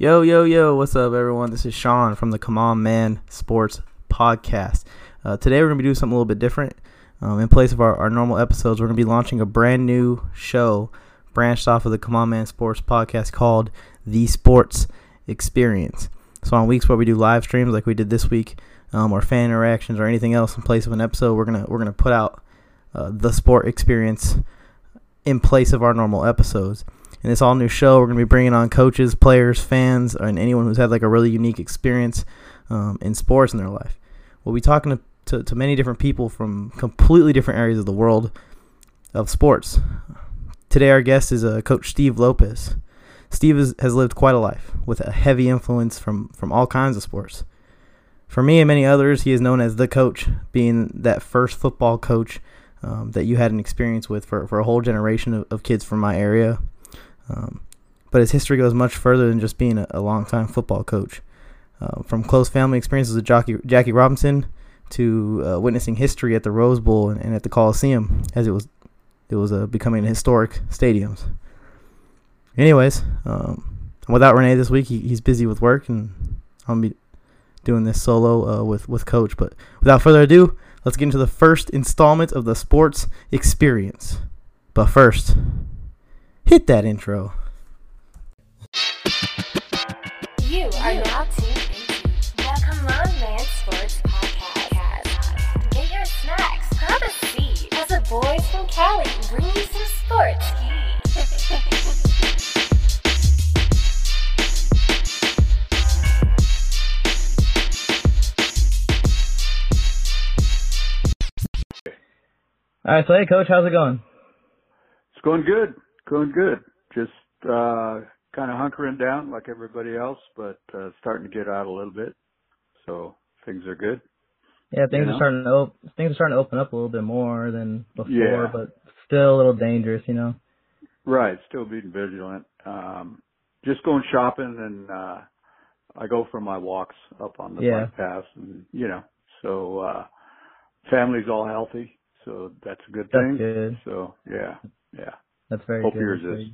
Yo, yo, yo, what's up, everyone? This is Sean from the Come On Man Sports Podcast. Uh, today, we're going to be doing something a little bit different. Um, in place of our, our normal episodes, we're going to be launching a brand new show branched off of the Come On Man Sports Podcast called The Sports Experience. So, on weeks where we do live streams like we did this week, um, or fan interactions, or anything else in place of an episode, we're gonna we're gonna put out uh, the sport experience in place of our normal episodes in this all new show, we're going to be bringing on coaches, players, fans, and anyone who's had like a really unique experience um, in sports in their life. We'll be talking to, to, to, many different people from completely different areas of the world of sports. Today, our guest is uh, Coach Steve Lopez. Steve is, has lived quite a life with a heavy influence from, from all kinds of sports. For me and many others, he is known as the coach, being that first football coach um, that you had an experience with for, for a whole generation of, of kids from my area um, but his history goes much further than just being a, a longtime football coach. Uh, from close family experiences with Jackie, Jackie Robinson to uh, witnessing history at the Rose Bowl and, and, at the Coliseum, as it was it was uh, becoming historic stadiums. Anyways, um, without Renee this week, he, he's busy with work, and gonna be doing this solo uh, with with Coach. But without further ado, let's get into the first installment of the sports experience. But first. Hit that intro. You are now tuned into the Come On Man Sports Podcast. Get your snacks, grab a seat, as the boys from Cali bring you some sports All right, so hey, coach, how's it going? It's going good. Going good. Just uh kind of hunkering down like everybody else, but uh starting to get out a little bit. So things are good. Yeah, things you know? are starting to op- things are starting to open up a little bit more than before, yeah. but still a little dangerous, you know. Right, still being vigilant. Um just going shopping and uh I go for my walks up on the yeah. bike paths and you know, so uh family's all healthy, so that's a good that's thing. Good. So yeah, yeah. That's very Hope good. yours is.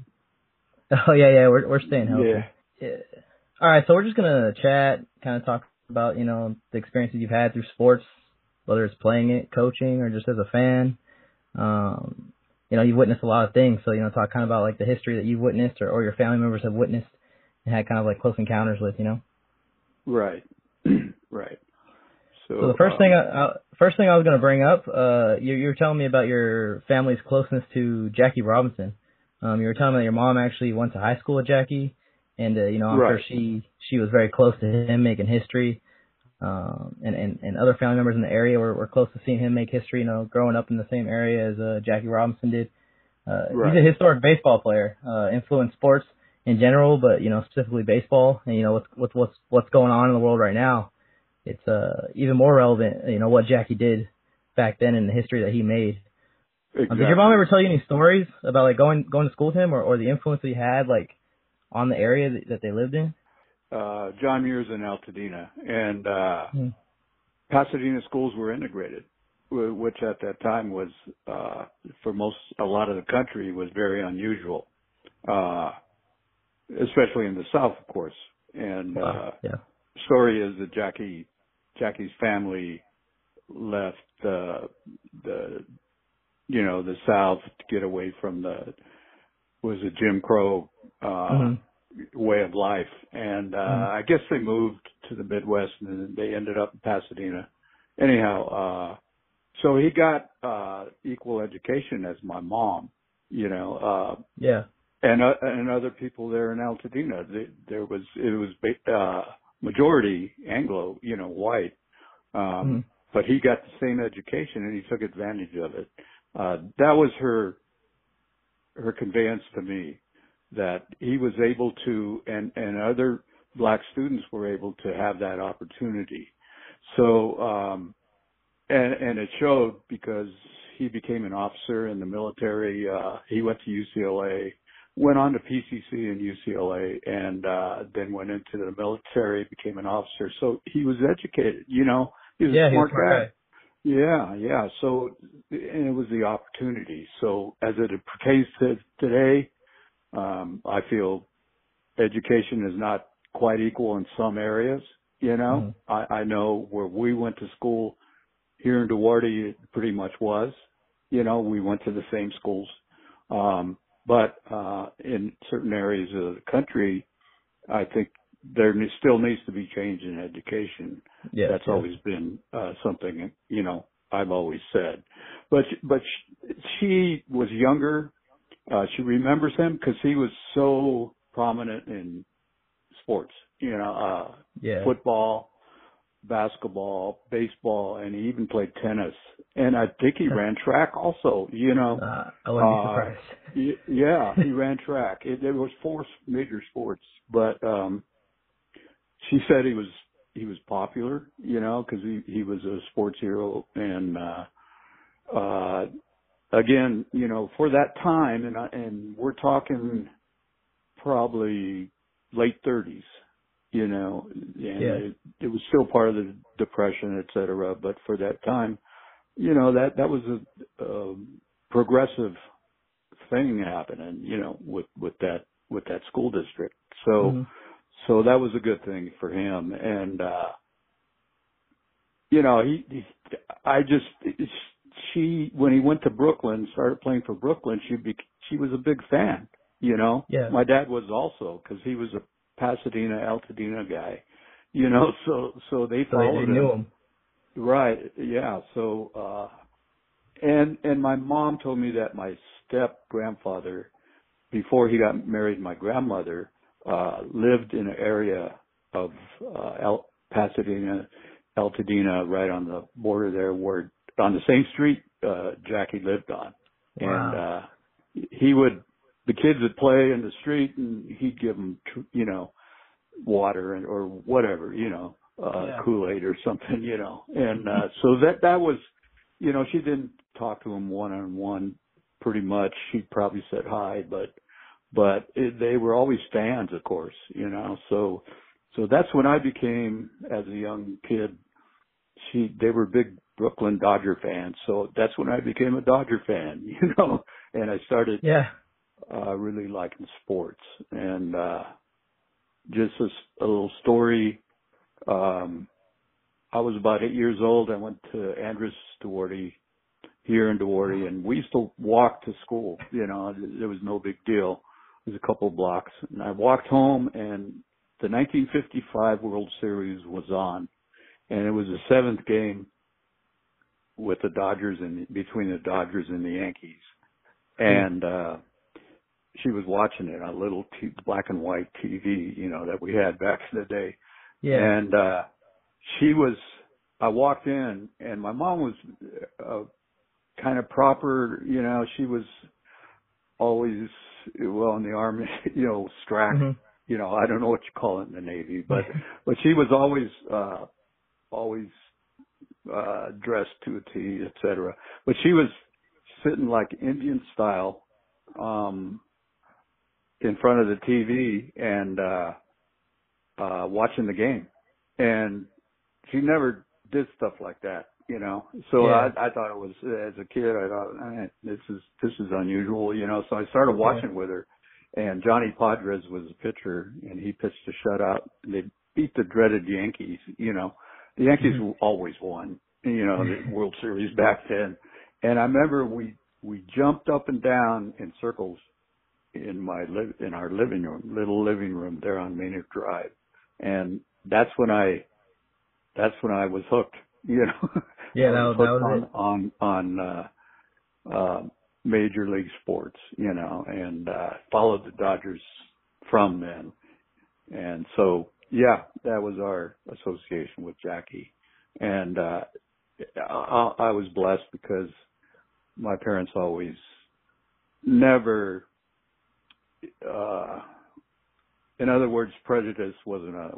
Oh yeah, yeah, we're we're staying healthy. Yeah. yeah. All right, so we're just gonna chat, kind of talk about you know the experiences you've had through sports, whether it's playing it, coaching, or just as a fan. Um, you know, you've witnessed a lot of things, so you know, talk kind of about like the history that you've witnessed or, or your family members have witnessed and had kind of like close encounters with, you know. Right. right. So, so, the first um, thing, I, I, first thing I was going to bring up, uh, you, you were telling me about your family's closeness to Jackie Robinson. Um, you were telling me that your mom actually went to high school with Jackie, and uh, you know I'm right. sure she she was very close to him making history. Um, and, and and other family members in the area were, were close to seeing him make history. You know, growing up in the same area as uh, Jackie Robinson did. Uh, right. He's a historic baseball player, uh, influenced sports in general, but you know specifically baseball. And you know what's what's what's what's going on in the world right now. It's uh even more relevant. You know what Jackie did back then and the history that he made. Exactly. Um, did your mom ever tell you any stories about like going going to school with him or, or the influence that he had like on the area that, that they lived in? Uh, John Muir's in Altadena, and uh, hmm. Pasadena schools were integrated, which at that time was uh, for most a lot of the country was very unusual, uh, especially in the South, of course. And wow. uh, yeah. story is that Jackie Jackie's family left uh, the you know, the South to get away from the was a Jim Crow uh mm-hmm. way of life. And uh mm-hmm. I guess they moved to the Midwest and they ended up in Pasadena. Anyhow, uh so he got uh equal education as my mom, you know. Uh Yeah. And uh, and other people there in Altadena, they, there was it was uh majority Anglo, you know, white. Um mm-hmm. but he got the same education and he took advantage of it uh, that was her her conveyance to me that he was able to and and other black students were able to have that opportunity so um and and it showed because he became an officer in the military uh he went to UCLA went on to PCC and UCLA and uh then went into the military became an officer so he was educated you know he was yeah, a smart, guy. guy. Yeah, yeah. So, and it was the opportunity. So, as it pertains to today, um, I feel education is not quite equal in some areas. You know, Mhm. I, I know where we went to school here in Duarte, it pretty much was. You know, we went to the same schools. Um, but, uh, in certain areas of the country, I think there still needs to be change in education. Yes, That's yes. always been, uh, something, you know, I've always said. But, but sh- she was younger. Uh, she remembers him because he was so prominent in sports, you know, uh, yeah. football, basketball, baseball, and he even played tennis. And I think he ran track also, you know. Uh, I wouldn't be Uh, surprised. Yeah, he ran track. It, there was four major sports, but um she said he was he was popular, you know, because he he was a sports hero, and uh uh again, you know, for that time, and and we're talking probably late thirties, you know, and Yeah. it, it was still part of the depression, et cetera. But for that time, you know, that that was a, a progressive thing happening, you know, with with that with that school district. So Mhm. so that was a good thing for him and uh you know, he, he I just she when he went to Brooklyn, started playing for Brooklyn, she be, she was a big fan, you know. Yeah. My dad was also cuz he was a Pasadena Altadena guy. You know, so so they So they, followed knew him. Right. Yeah. So, uh, and, and my mom told me that my step grandfather, before he got married my grandmother, uh, lived in an area of, uh, El, Pasadena, Altadena, right on the border there where, on the same street, uh, Jackie lived on. And, uh, he would, the kids would play in the street and he'd give them, you know, water and, or whatever, you know, uh, Yeah. Kool-Aid or something, you know. And, uh, so that, that was, you know, she didn't talk to him one on one pretty much. She probably said hi, but, but it, they were always fans, of course, you know, so, so that's when I became, as a young kid, she, they were big Brooklyn Dodger fans. So that's when I became a Dodger fan, you know, and I started, Yeah. Uh, really liking sports and, uh, just a, a little story. Um, I was about eight years old. I went to Andres Duarte here in Duarte and we used to walk to school. You know, there was no big deal. It was a couple of blocks and I walked home and the 1955 World Series was on and it was the seventh game with the Dodgers and between the Dodgers and the Yankees. And, uh, she was watching it on a little t- black and white TV, you know, that we had back in the day. Yeah. And, uh, she was, I walked in and my mom was, uh, kind of proper, you know, she was always, well, in the army, you know, strack, Mhm. you know, I don't know what you call it in the Navy, but, but she was always, uh, always, uh, dressed to a T, et cetera. But she was sitting like Indian style, um, in front of the TV and, uh, uh, watching the game. And she never did stuff like that, you know. So Yeah. I, I thought it was, as a kid, I thought, eh, this is, this is unusual, you know. So I started watching with her and Johnny Podres was the pitcher and he pitched a shutout and they beat the dreaded Yankees, you know. The Yankees Mhm. always won, you know, the World Series back then. And I remember we, we jumped up and down in circles in my live in our living room, little living room there on Maynard Drive, and that's when I, that's when I was hooked. You know, Yeah, that was- that was on on on uh, uh, major league sports. You know, and uh, followed the Dodgers from then, and so yeah, that was our association with Jackie, and uh, I, I was blessed because my parents always never uh in other words prejudice wasn't a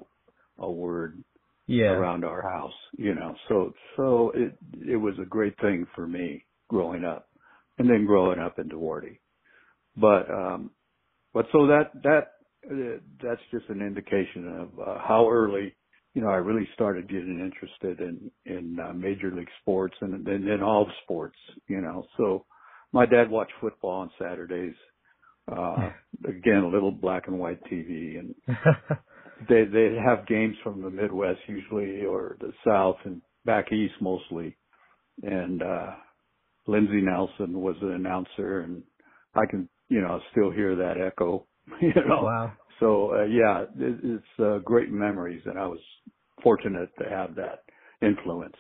a word Yeah. around our house you know. So so it it was a great thing for me growing up and then growing up in Duarte but um but so that that uh, that's just an indication of uh, how early you know I really started getting interested in in uh, major league sports and then in all sports you know. So my dad watched football on Saturdays uh again a little black and white TV and they they have games from the Midwest usually or the South and back east mostly, and uh Lindsey Nelson was an announcer, and I can you know still hear that echo. You know, Wow. so uh, yeah, it, it's uh, great memories, and I was fortunate to have that influence.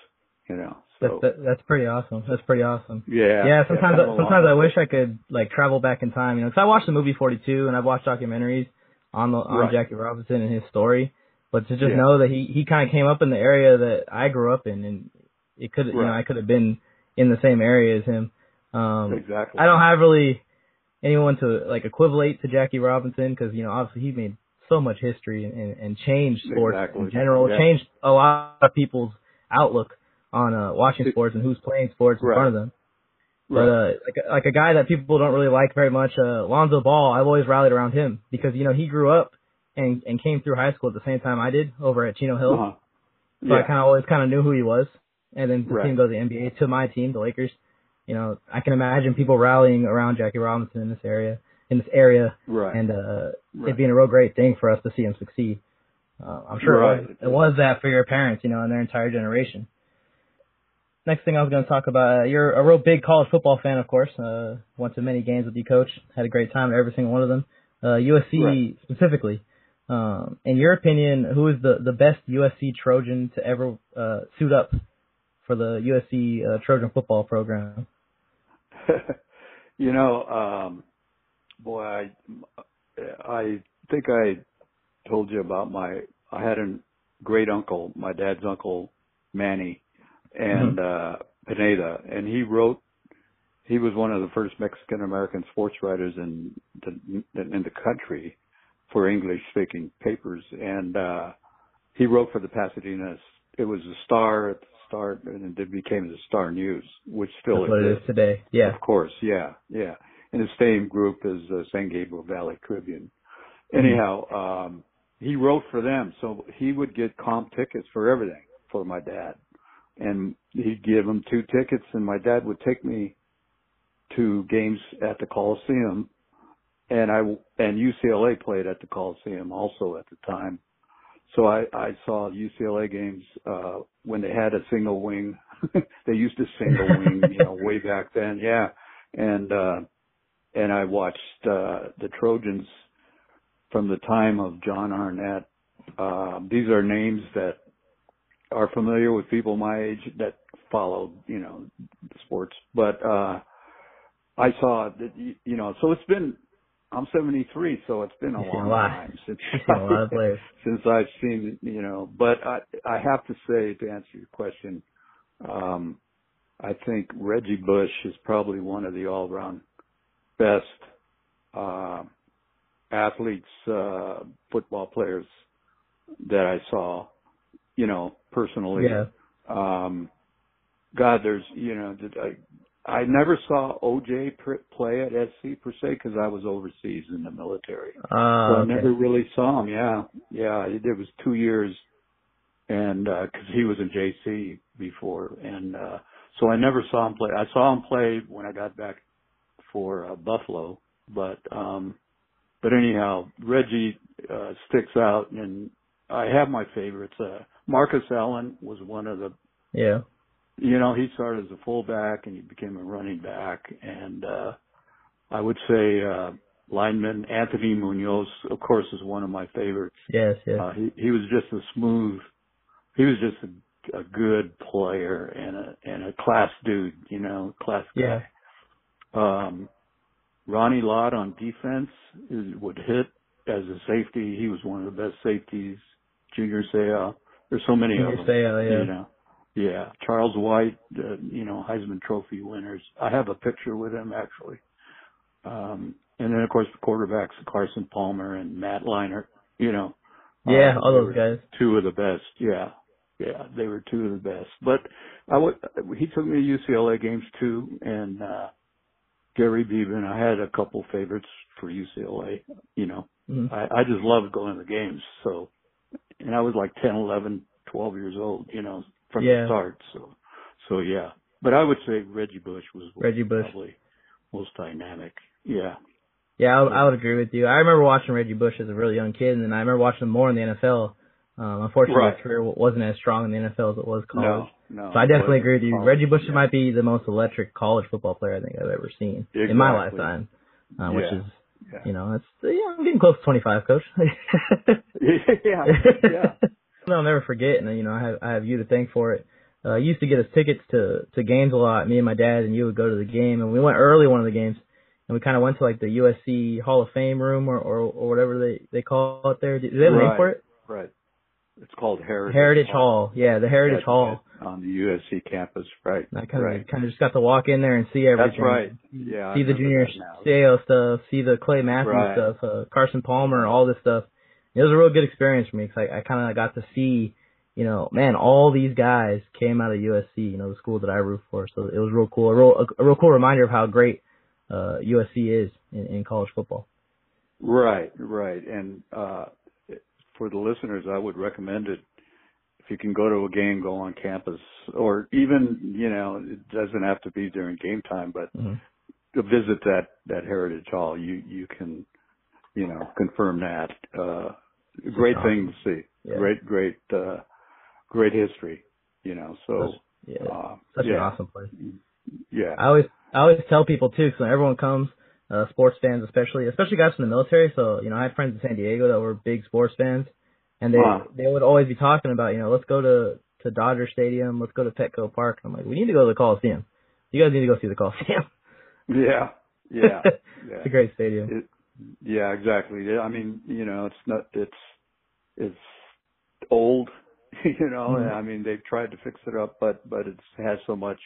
You know, That's so that, that's pretty awesome. That's pretty awesome. yeah, Yeah, sometimes come I, sometimes I wish I could like travel back in time, you know, 'cause I watched the movie 42 and I've watched documentaries on the on Right. Jackie Robinson and his story, but to just Yeah. know that he he kind of came up in the area that I grew up in, and it could you know I could have been in the same area as him. Um, exactly. I don't have really anyone to like equivalate to Jackie Robinson because you know obviously he made so much history and, and, and changed sports Exactly. in general, Yeah. changed a lot of people's outlook on uh, watching sports and who's playing sports in Right. front of them. But Right. uh, like like a guy that people don't really like very much, uh, Lonzo Ball, I've always rallied around him because you know he grew up and and came through high school at the same time I did over at Chino Hills, uh-huh. so I kind of always kind of knew who he was. And then the Right. team goes to the NBA to my team, the Lakers. You know, I can imagine people rallying around Jackie Robinson in this area, in this area, right. and uh, right. it being a real great thing for us to see him succeed. Uh, I'm sure it, was, it was that for your parents, you know, and their entire generation. Next thing I was going to talk about, uh, you're a real big college football fan, of course. Uh, went to many games with you, coach. Had a great time at every single one of them. Uh, USC Right. specifically. Um, in your opinion, who is the, the best USC Trojan to ever uh, suit up for the USC uh, Trojan football program? you know, um, boy, I, I think I told you about my, I had a great uncle, my dad's uncle, Manny, and, uh, Pineda, and he wrote, he was one of the first Mexican American sports writers in the, in the country for English speaking papers. And, uh, he wrote for the Pasadena, it was a star at the start and it became the Star News, which still That's exists. is today. Yeah. Of course, yeah, yeah. And the same group as uh, San Gabriel Valley Tribune. Anyhow, um, he wrote for them, so he would get comp tickets for everything for my dad, and he'd give him two tickets, and my dad would take me to games at the Coliseum, and I and UCLA played at the Coliseum also at the time. So I, I saw UCLA games uh when they had a single wing. they used a single wing, you know, way back then. Yeah. And uh and I watched uh the Trojans from the time of Jon Arnett. Um these are names that are familiar with people my age that follow, you know, sports. But uh I saw that you know, so it's been I'm 73, so it's been a a long lot. time since You've a lot of players. since I've seen, you know, but I, I have to say to answer your question, um, I think Reggie Bush is probably one of the all-round best, uh, athletes, uh, football players that I saw, you know, personally. Yeah. Um, God, there's, you know, I, I never saw OJ pr- play at SC per se because I was overseas in the military. Uh, So I okay. never really saw him. Yeah, yeah. It, it was two years, and because he was in JC before, and uh so I never saw him play. I saw him play when I got back for uh, Buffalo, but um but anyhow, Reggie uh sticks out, and I have my favorites. Uh Marcus Allen was one of the Yeah. you know, he started as a fullback and he became a running back. And uh I would say uh lineman Anthony Munoz, of course, is one of my favorites. Yes. Yes. Uh, he he was just a smooth. He was just a, a good player and a and a class dude. You know, class Yeah. Um, Ronnie Lott on defense is, would hit as a safety. He was one of the best safeties. Junior Seau. There's so many of them. Seau, yeah. You know. Yeah, Charles White, uh, you know, Heisman Trophy winners. I have a picture with him actually. Um, and then of course the quarterbacks, Carson Palmer and Matt Leinart, you know. Yeah, uh, all those guys. Two of the best. Yeah. Yeah, they were two of the best. But I would, he took me to UCLA games too and, uh, Gary Beban, I had a couple favorites for UCLA, you know. Mhm. I, I just loved going to the games. So, and I was like 10, 11, 12 years old, you know, from Yeah. the start. So, so yeah. But I would say Reggie Bush was Reggie Bush. probably most dynamic. Yeah. Yeah, I, I would agree with you. I remember watching Reggie Bush as a really young kid, and then I remember watching him more in the NFL. Um, unfortunately, Right. his career wasn't as strong in the NFL as it was college. No, no. So I definitely agree with you. wasn't Reggie Bush college, might be the most electric college football player I think I've ever seen in my lifetime, uh, which is yeah. you know that's yeah I'm getting close to 25, coach. yeah, yeah. I'll never forget, and you know I have I have you to thank for it. Uh, I used to get us tickets to to games a lot. Me and my dad and you would go to the game, and we went early one of the games, and we kind of went to like the USC Hall of Fame room or or, or whatever they they call it there. Do they have a name for it? Right. It's called Heritage. Heritage Hall. Yeah, the Heritage Hall. On the USC campus. Right. I kind of right. kind of just got to walk in there and see everything. That's right. Yeah. I see the junior. Seau stuff, see the Clay Matthews Right. stuff, uh, Carson Palmer, all this stuff. It was a real good experience for me because I, I kind of got to see, you know, man, all these guys came out of USC, you know, the school that I root for. So it was real cool, a real, a, real cool reminder of how great uh, USC is in, in college football. Right, right. And uh for the listeners, I would recommend it if you can go to a game, go on campus, or even you know it doesn't have to be during game time, but hmm to visit that that Heritage Hall, you you can you know confirm that. Uh Great thing to see. Yeah. Great, great, uh great history. You know, so Yeah, uh, such yeah, an awesome place. Yeah, I always I always tell people too, because everyone comes, uh, sports fans especially, especially guys from the military. So you know, I have friends in San Diego that were big sports fans, and they Wow. they would always be talking about you know let's go to to Dodger Stadium, let's go to Petco Park. I'm like, we need to go to the Coliseum. You guys need to go see the Coliseum. yeah, yeah, yeah. it's a great stadium. It, yeah, exactly. Yeah, I mean, you know, it's not, it's, it's old, you know, Mhm. I mean, they've tried to fix it up, but, but it has so much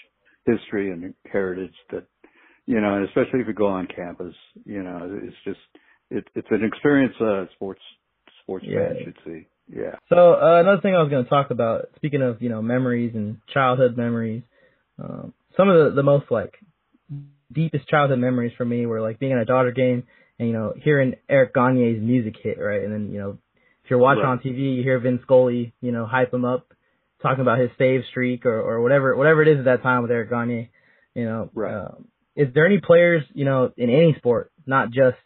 history and heritage that, you know, and especially if you go on campus, you know, it's just, it, it's an experience, uh, sports, sports Yeah. fans should see. Yeah. So uh, another thing I was going to talk about, speaking of you know memories and childhood memories, um, some of the the most like deepest childhood memories for me were like being at a Dodger game and you know hearing Eric Gagne's music hit right, and then you know if you're watching Right. on TV, you hear Vin Scully you know hype him up, talking about his save streak or or whatever whatever it is at that time with Eric Gagne, you know. Right. Um, is there any players you know in any sport, not just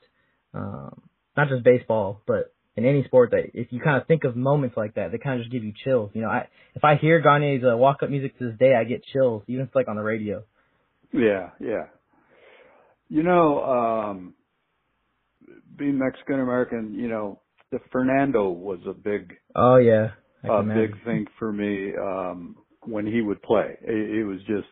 um, not just baseball, but in any sport that if you kind of think of moments like that, they kind of just give you chills. You know, I if I hear Gagne's uh, walk up music to this day, I get chills, even if it's like on the radio. Yeah, yeah. You know, um being Mexican American, you know, the Fernando was a big Oh yeah, a imagine. big thing for me um when he would play. It, it was just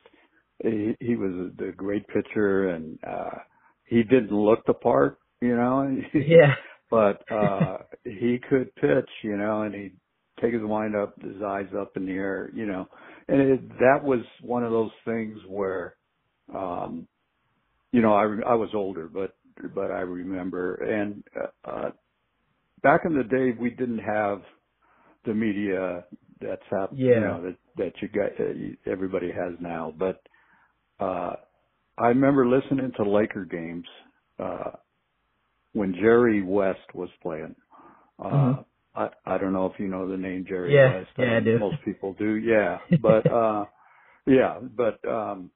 he, he was a, a great pitcher and uh he didn't look the part, you know. Yeah, but uh he could pitch, you know, and he'd take his wind up, his eyes up in the air, you know. And it, that was one of those things where um you know, I I was older, but but I remember and uh, uh back in the day we didn't have the media that's hap- you know that that you got uh, everybody has now, but uh I remember listening to Laker games uh when Jerry West was playing. Uh Mhm. I I don't know if you know the name Jerry Yeah, West. yeah, I do. Most people do. Yeah, but uh yeah, but um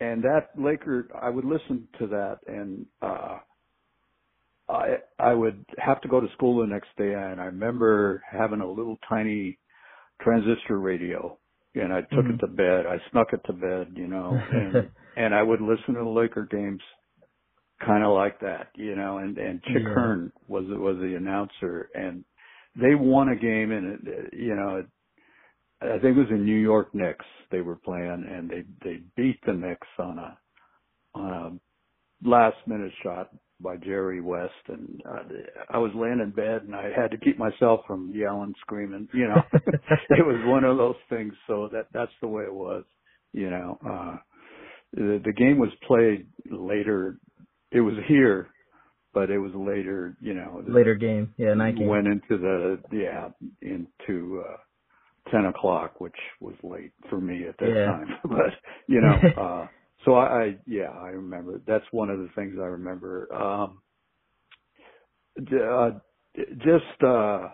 and that Laker I would listen to that and uh I I would have to go to school the next day and I remember having a little tiny transistor radio and I took Mhm. it to bed. I snuck it to bed, you know, and and I would listen to the Laker games kind of like that, you know, and and Chick Yeah. Hearn was was the announcer and they won a game and it, you know, it, I think it was in New York Knicks they were playing and they they beat the Knicks on a on a last minute shot by Jerry West and uh, I was laying in bed and I had to keep myself from yelling screaming you know it was one of those things so that that's the way it was you know uh the, the game was played later it was here but it was later you know later game, yeah, night game. went into the yeah into uh ten o'clock which was late for me at that Yeah. time. But you know uh so I, I yeah i remember. That's one of the things i remember. Um uh just uh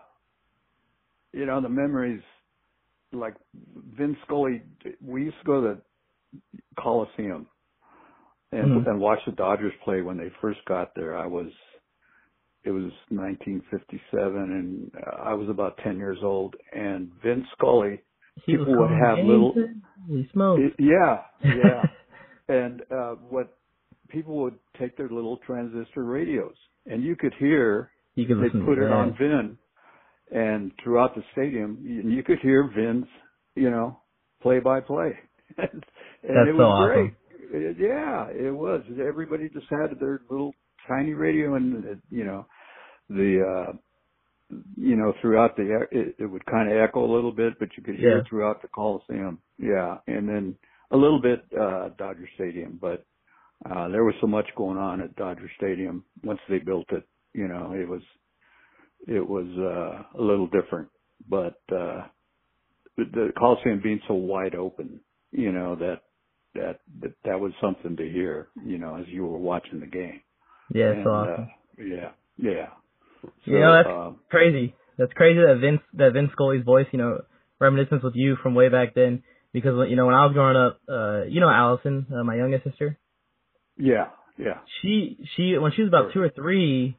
you know the memories like vince scully we used to go to the coliseum and Mhm. and watched the Dodgers play when they first got there. I was it was 1957, and I was about 10 years old. And Vin Scully, He people would have games little- He smoked. it- yeah, yeah, and uh, what people would take their little transistor radios, and you could hear you could they put to it on Vin, and throughout the stadium, you, you could hear Vin's, you know, play by play, and That's it so was awesome. great. Yeah, it was. Everybody just had their little tiny radio, and you know, the uh you know throughout the it, it would kind of echo a little bit, but you could hear Yeah. it throughout the Coliseum. Yeah, and then a little bit uh Dodger Stadium, but uh there was so much going on at Dodger Stadium once they built it. You know, it was it was uh a little different, but uh the Coliseum being so wide open, you know that that that that was something to hear. You know, as you were watching the game. Yeah, And, so awesome. uh, yeah, yeah. So, you know, that's um, crazy. That's crazy that Vince that Vin Scully's voice, you know, reminiscence with you from way back then. Because you know, when I was growing up, uh, you know, Allison, uh, my youngest sister, yeah, yeah, she she when she was about two or three,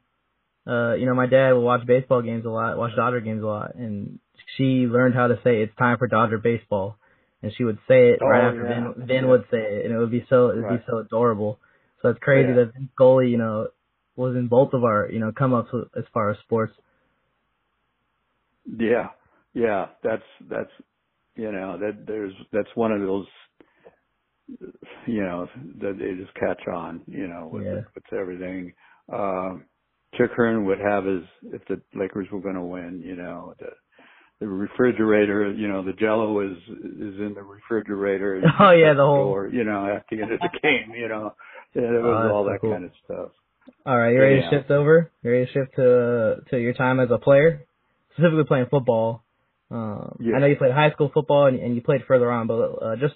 uh, you know, my dad would watch baseball games a lot, watch Dodger games a lot, and she learned how to say it's time for Dodger baseball, and she would say it Oh, right after yeah. Vin Vin Yeah. would say it, and it would be so it'd Right. be so adorable. So it's crazy Yeah. that Vin Scully, you know, was in both of our you know come ups as far as sports. yeah, yeah. That's that's you know that there's that's one of those you know that they just catch on. You know with Yeah. with everything. Um, Chick Hearn would have his if the Lakers were going to win. You know the the refrigerator. You know the Jello is is in the refrigerator. Oh, yeah, the whole- Door, you know at the end of the game. You know it Oh, was that's all so that cool. kind of stuff. All right, you ready Yeah. to shift over? You ready to shift to to your time as a player, specifically playing football? Um, Yeah. I know you played high school football and, and you played further on, but uh, just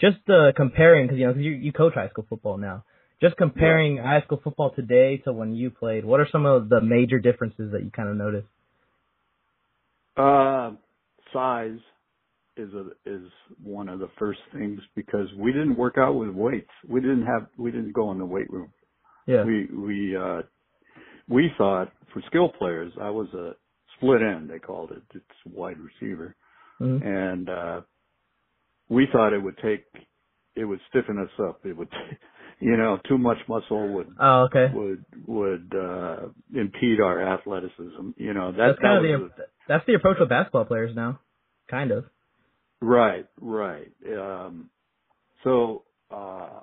just uh, comparing because you know 'cause you you coach high school football now. Just comparing high school football today to when you played, what are some of the major differences that you kind of noticed? Uh, size is a is one of the first things because we didn't work out with weights. We didn't have we didn't go in the weight room. Yeah. We we uh we thought for skill players I was a split end they called it. It's wide receiver. hmm And uh we thought it would take it would stiffen us up. It would you know, too much muscle would Oh, okay. would would uh impede our athleticism. You know, that That's kind that of was the that's the approach with basketball players now, kind of. Right, right. Um, so, uh,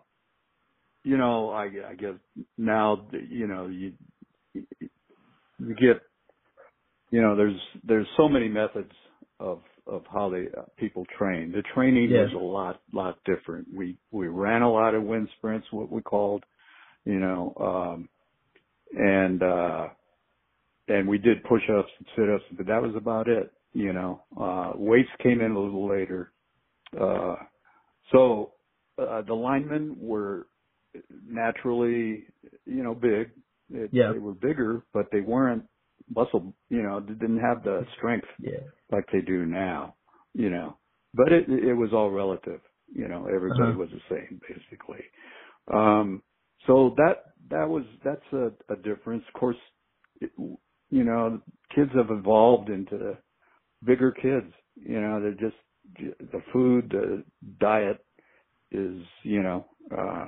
you know, I, I guess now, you know, you, you get, you know, there's, there's so many methods of, of how they, uh, people train. The training Yeah. was a lot, lot different. We, we ran a lot of wind sprints, what we called, you know, um, and, uh, and we did push-ups and sit-ups, but that was about it. You know, uh, weights came in a little later. Uh, so, uh, the linemen were naturally, you know, big. It, Yeah. They were bigger, but they weren't muscle, you know, didn't have the strength Yeah. like they do now, you know. But it it was all relative, you know. Everybody Uh-huh. was the same basically. Um, so that that was that's a, a difference. Of course, it, you know, kids have evolved into bigger kids. You know, they're just the food, the diet is, you know, uh,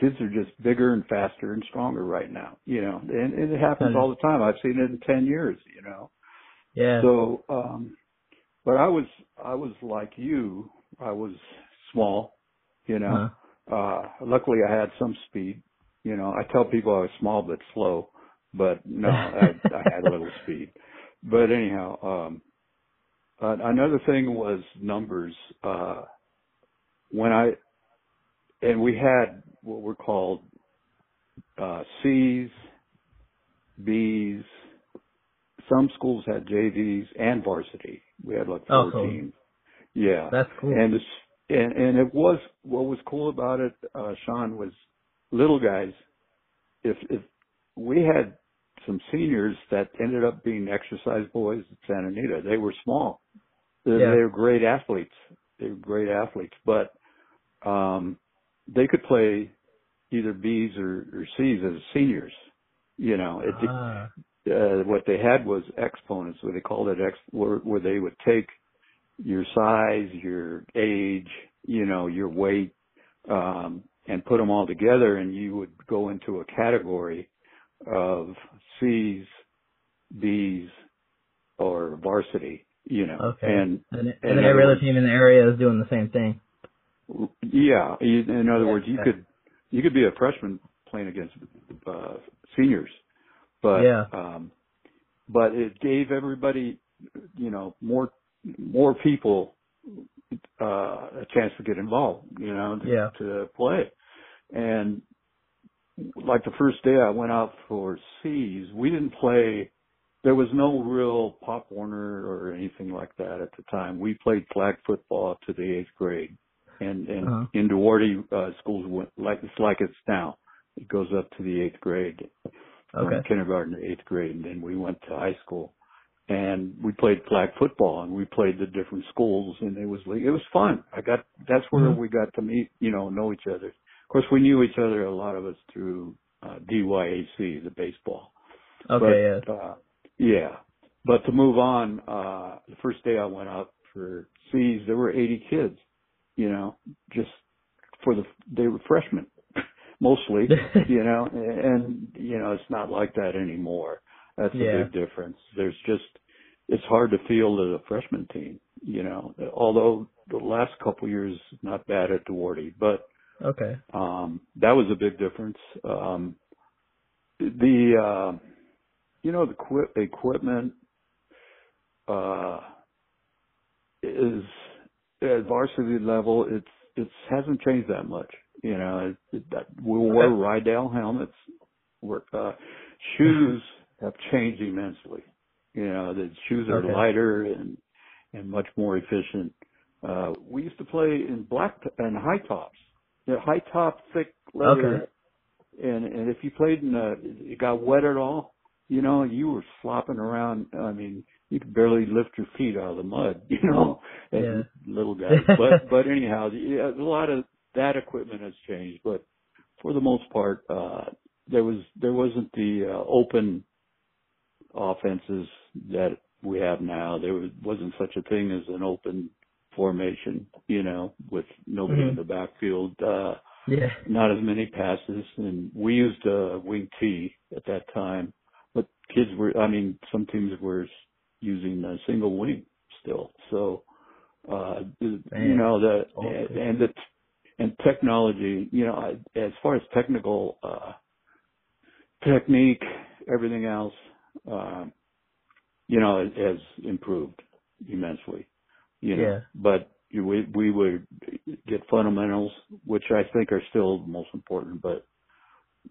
kids are just bigger and faster and stronger right now. You know, and, and it happens Mhm. all the time. I've seen it in ten years. You know. Yeah. So, um, but I was, I was like you. I was small, you know. Uh-huh. Uh, luckily I had some speed. You know, I tell people I was small but slow, but no, I, I had a little speed. But anyhow, um, uh, another thing was numbers. Uh, when I, and we had what were called, uh, C's, B's, some schools had JVs and varsity. We had like Oh, four cool. teams. Yeah. That's cool. And it's, and and it was what was cool about it, uh, Sean, was little guys. If if we had some seniors that ended up being exercise boys at Santa Anita, they were small. They, Yeah. they were great athletes. They were great athletes, but um, they could play either B's or, or C's as seniors. You know, it, Ah. uh, what they had was exponents, what they called it ex, where, where they would take your size, your age, you know, your weight, um, and put them all together, and you would go into a category of C's, B's, or varsity. You know, Okay. and And, and other every other team in the area is doing the same thing. Yeah, in other words, you could you could be a freshman playing against uh, seniors, but Yeah. um, but it gave everybody, you know, more more people uh, a chance to get involved, you know, to, Yeah. to play. And like the first day I went out for C's, we didn't play. There was no real Pop Warner or anything like that at the time. We played flag football to the eighth grade, and and Uh-huh. in Duarte uh, schools went like it's like it's now. It goes up to the eighth grade, Okay. kindergarten to eighth grade, and then we went to high school, and we played flag football, and we played the different schools, and it was it was fun. I got that's where Mhm. we got to meet, you know, know each other. Of course, we knew each other a lot of us through uh, DYAC, the baseball. Okay. But, uh, yeah. But to move on, uh, the first day I went out for C's, there were 80 kids, you know, just for the, they were freshmen, mostly, you know, and, you know, it's not like that anymore. That's Yeah. a big difference. There's just, it's hard to field a freshman team, you know, although the last couple years, not bad at Duarte, but. Okay. um, that was a big difference. Um, the, uh, you know, the equi- equipment, uh, is at varsity level, it's, it's hasn't changed that much. You know, it, it, that we wore Okay. Riddell helmets. We're, uh, shoes have changed immensely. You know, the shoes are Okay. lighter and, and much more efficient. Uh, we used to play in black and high tops. The high top, thick leather. Okay. And and if you played in a, it got wet at all, you know, you were flopping around. I mean, you could barely lift your feet out of the mud, you know, Yeah. little guys. but but anyhow, yeah, a lot of that equipment has changed. But for the most part, uh, there was there wasn't the uh, open offenses that we have now. There was, wasn't such a thing as an open formation, you know, with nobody Mhm. in the backfield. Uh, Yeah. not as many passes, and we used a wing T at that time. But kids were, I mean, some teams were using a single wing still. So, uh, you know, the Oh, and, the and technology, you know, as far as technical uh, technique, everything else, um, you know, it has improved immensely. You know, Yeah. but we we would get fundamentals, which I think are still most important. But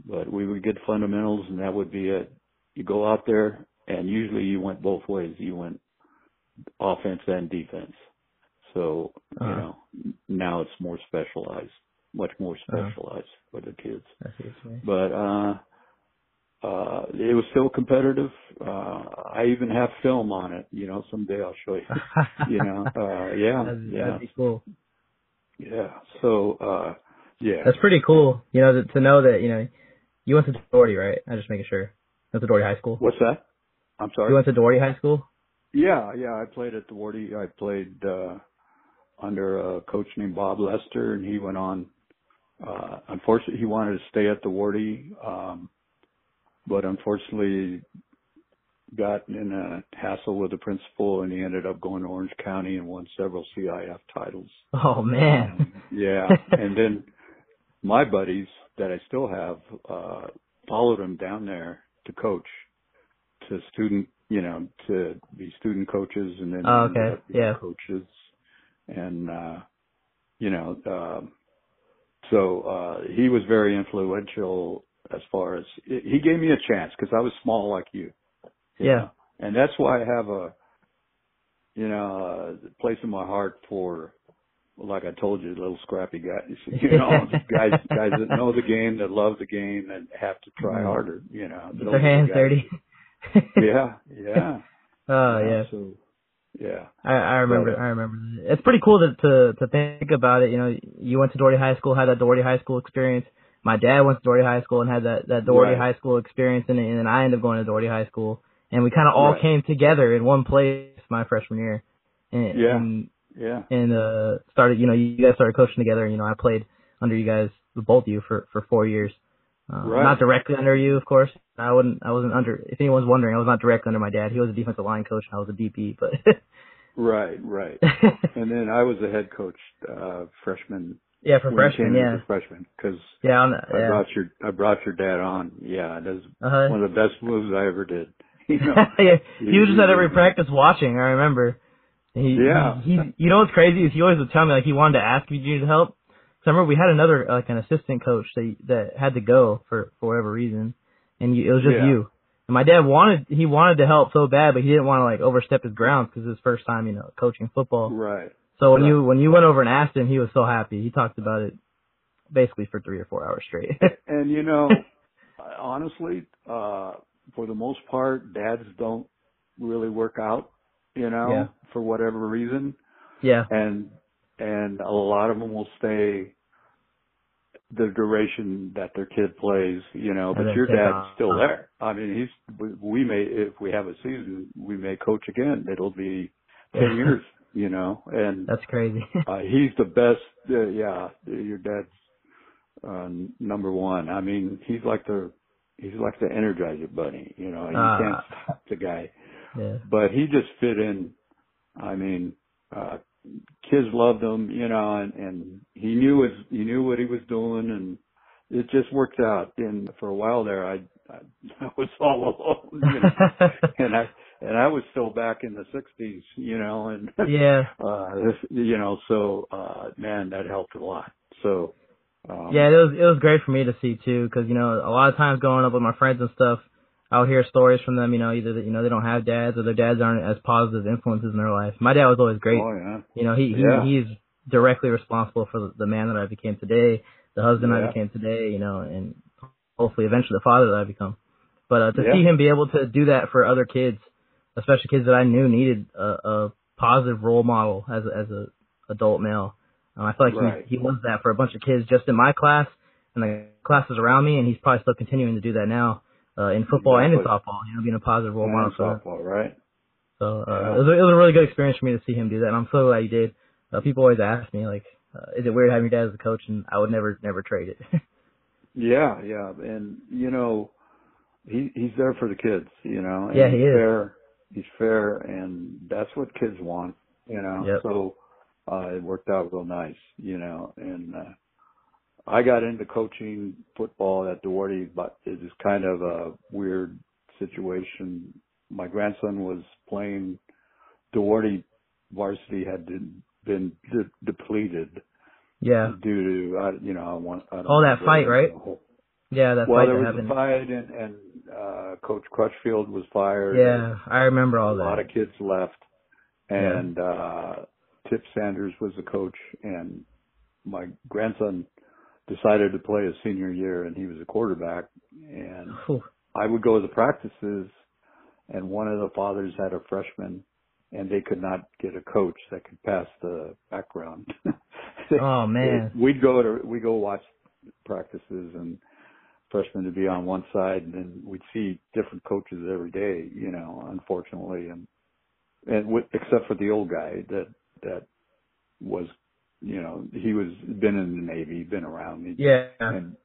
but we would get fundamentals, and that would be it. You go out there, and usually you went both ways. You went offense and defense. So you Uh-huh. know now it's more specialized, much more Uh-huh. specialized for the kids. I see what you mean. But uh, uh, it was still competitive. Uh, I even have film on it. You know, someday I'll show you. you know, uh, yeah, that'd, yeah, that'd cool. yeah. So uh, yeah. That's pretty cool. You know, to, to know that you know you went to Duarte, right? I'm just making sure. You went to Duarte High School. What's that? I'm sorry. You went to Duarte High School. Yeah, yeah, I played at Duarte. I played uh under a coach named Bob Lester and he went on uh unfortunately he wanted to stay at Duarte um but unfortunately got in a hassle with the principal and he ended up going to Orange County and won several CIF titles. Oh man. Yeah, and then my buddies that I still have uh followed him down there to coach to student, you know, to be student coaches and then Oh, okay. Yeah. coaches and uh you know, um so uh he was very influential as far as he gave me a chance because I was small like you. you Yeah. know. And that's why I have a you know, a place in my heart for like I told you, little scrappy guys. You know, guys guys that know the game, that love the game, and have to try Mhm. harder. You know, their hands dirty. Yeah, yeah. Oh yeah. So, yeah. I, I remember. I remember. It's pretty cool to, to to think about it. You know, you went to Duarte High School, had that Duarte High School experience, my dad went to Duarte High School and had that that Duarte Right. High School experience, and, and then I ended up going to Duarte High School, and we kind of all Right. came together in one place my freshman year, and Yeah. and, Yeah. and uh started you know you guys started coaching together, and you know I played under you guys both of you for for four years. Uh, Right. Not directly under you, of course. I wouldn't. I wasn't under. If anyone's wondering, I was not directly under my dad. He was a defensive line coach, and I was a DP. But Right. Right. And then I was the head coach uh freshman yeah, for freshman, yeah, a freshman because yeah, on, I yeah. brought your I brought your dad on. Yeah, that's Uh-huh. one of the best moves I ever did. You know. yeah, he was just at every practice watching. I remember. He, Yeah. He, he, you know what's crazy is he always would tell me like he wanted to ask if you needed help. So I remember we had another like an assistant coach that that had to go for for whatever reason, and you, it was just Yeah. you. And my dad wanted he wanted to help so bad, but he didn't want to like overstep his grounds because it's his first time you know coaching football. Right. So when Right. you when you went over and asked him, he was so happy. He talked about it basically for three or four hours straight. And you know, honestly, uh for the most part, dads don't really work out. You know, Yeah. for whatever reason. yeah, and and a lot of them will stay the duration that their kid plays, you know. But your dad's still there. I mean, he's we, may if we have a season, we may coach again. It'll be ten years, you know. And that's crazy. uh, he's the best. Uh, yeah, your dad's uh, number one. I mean, he's like the he's like the Energizer Bunny, you know. You Ah. can't stop the guy yeah, but he just fit in. I mean, uh, kids loved him, you know, and, and he knew his, he knew what he was doing and it just worked out. And for a while there, I, I, I was all alone, you know, and I, and I was still back in the sixties, you know, and, yeah. uh, you know, so, uh, man, that helped a lot. So, um, Yeah, it was it was great for me to see too, because you know a lot of times growing up with my friends and stuff, I would hear stories from them. You know, either that you know they don't have dads or their dads aren't as positive influences in their life. My dad was always great. Oh yeah. You know, he Yeah. he he's directly responsible for the, the man that I became today, the husband I became today. You know, and hopefully eventually the father that I become. But uh, to Yeah. see him be able to do that for other kids, especially kids that I knew needed a, a positive role model as a, as a adult male. Um, I feel like Right. he, he was that for a bunch of kids just in my class and the classes around me, and he's probably still continuing to do that now uh, in football and in softball. You know, being a positive role model for softball, right? So uh, Yeah. it, was a, it was a really good experience for me to see him do that, and I'm so glad he did. Uh, people always ask me like, uh, "Is it weird having your dad as a coach?" And I would never, never trade it. Yeah, yeah, and you know, he he's there for the kids, you know. And Yeah, he he's is. Fair, he's fair, and that's what kids want, you know. Yep. So uh, it worked out real nice, you know. And uh, I got into coaching football at Doherty, but it was kind of a weird situation. My grandson was playing Doherty varsity had been de- depleted yeah, due to I, you know I want I don't Oh, that fight, right? whole- yeah, that well, fight there was happened. a fight, and, and uh, Coach Crutchfield was fired. Yeah, I remember all that. a lot of kids left, Yeah. and uh, Tip Sanders was the coach, and my grandson decided to play his senior year, and he was a quarterback, and Whew. I would go to the practices, and one of the fathers had a freshman, and they could not get a coach that could pass the background. Oh man, we'd go to we go watch practices and freshmen to be on one side and then we'd see different coaches every day you know unfortunately and and with, except for the old guy that that was you know he was been in the navy been around he, yeah, and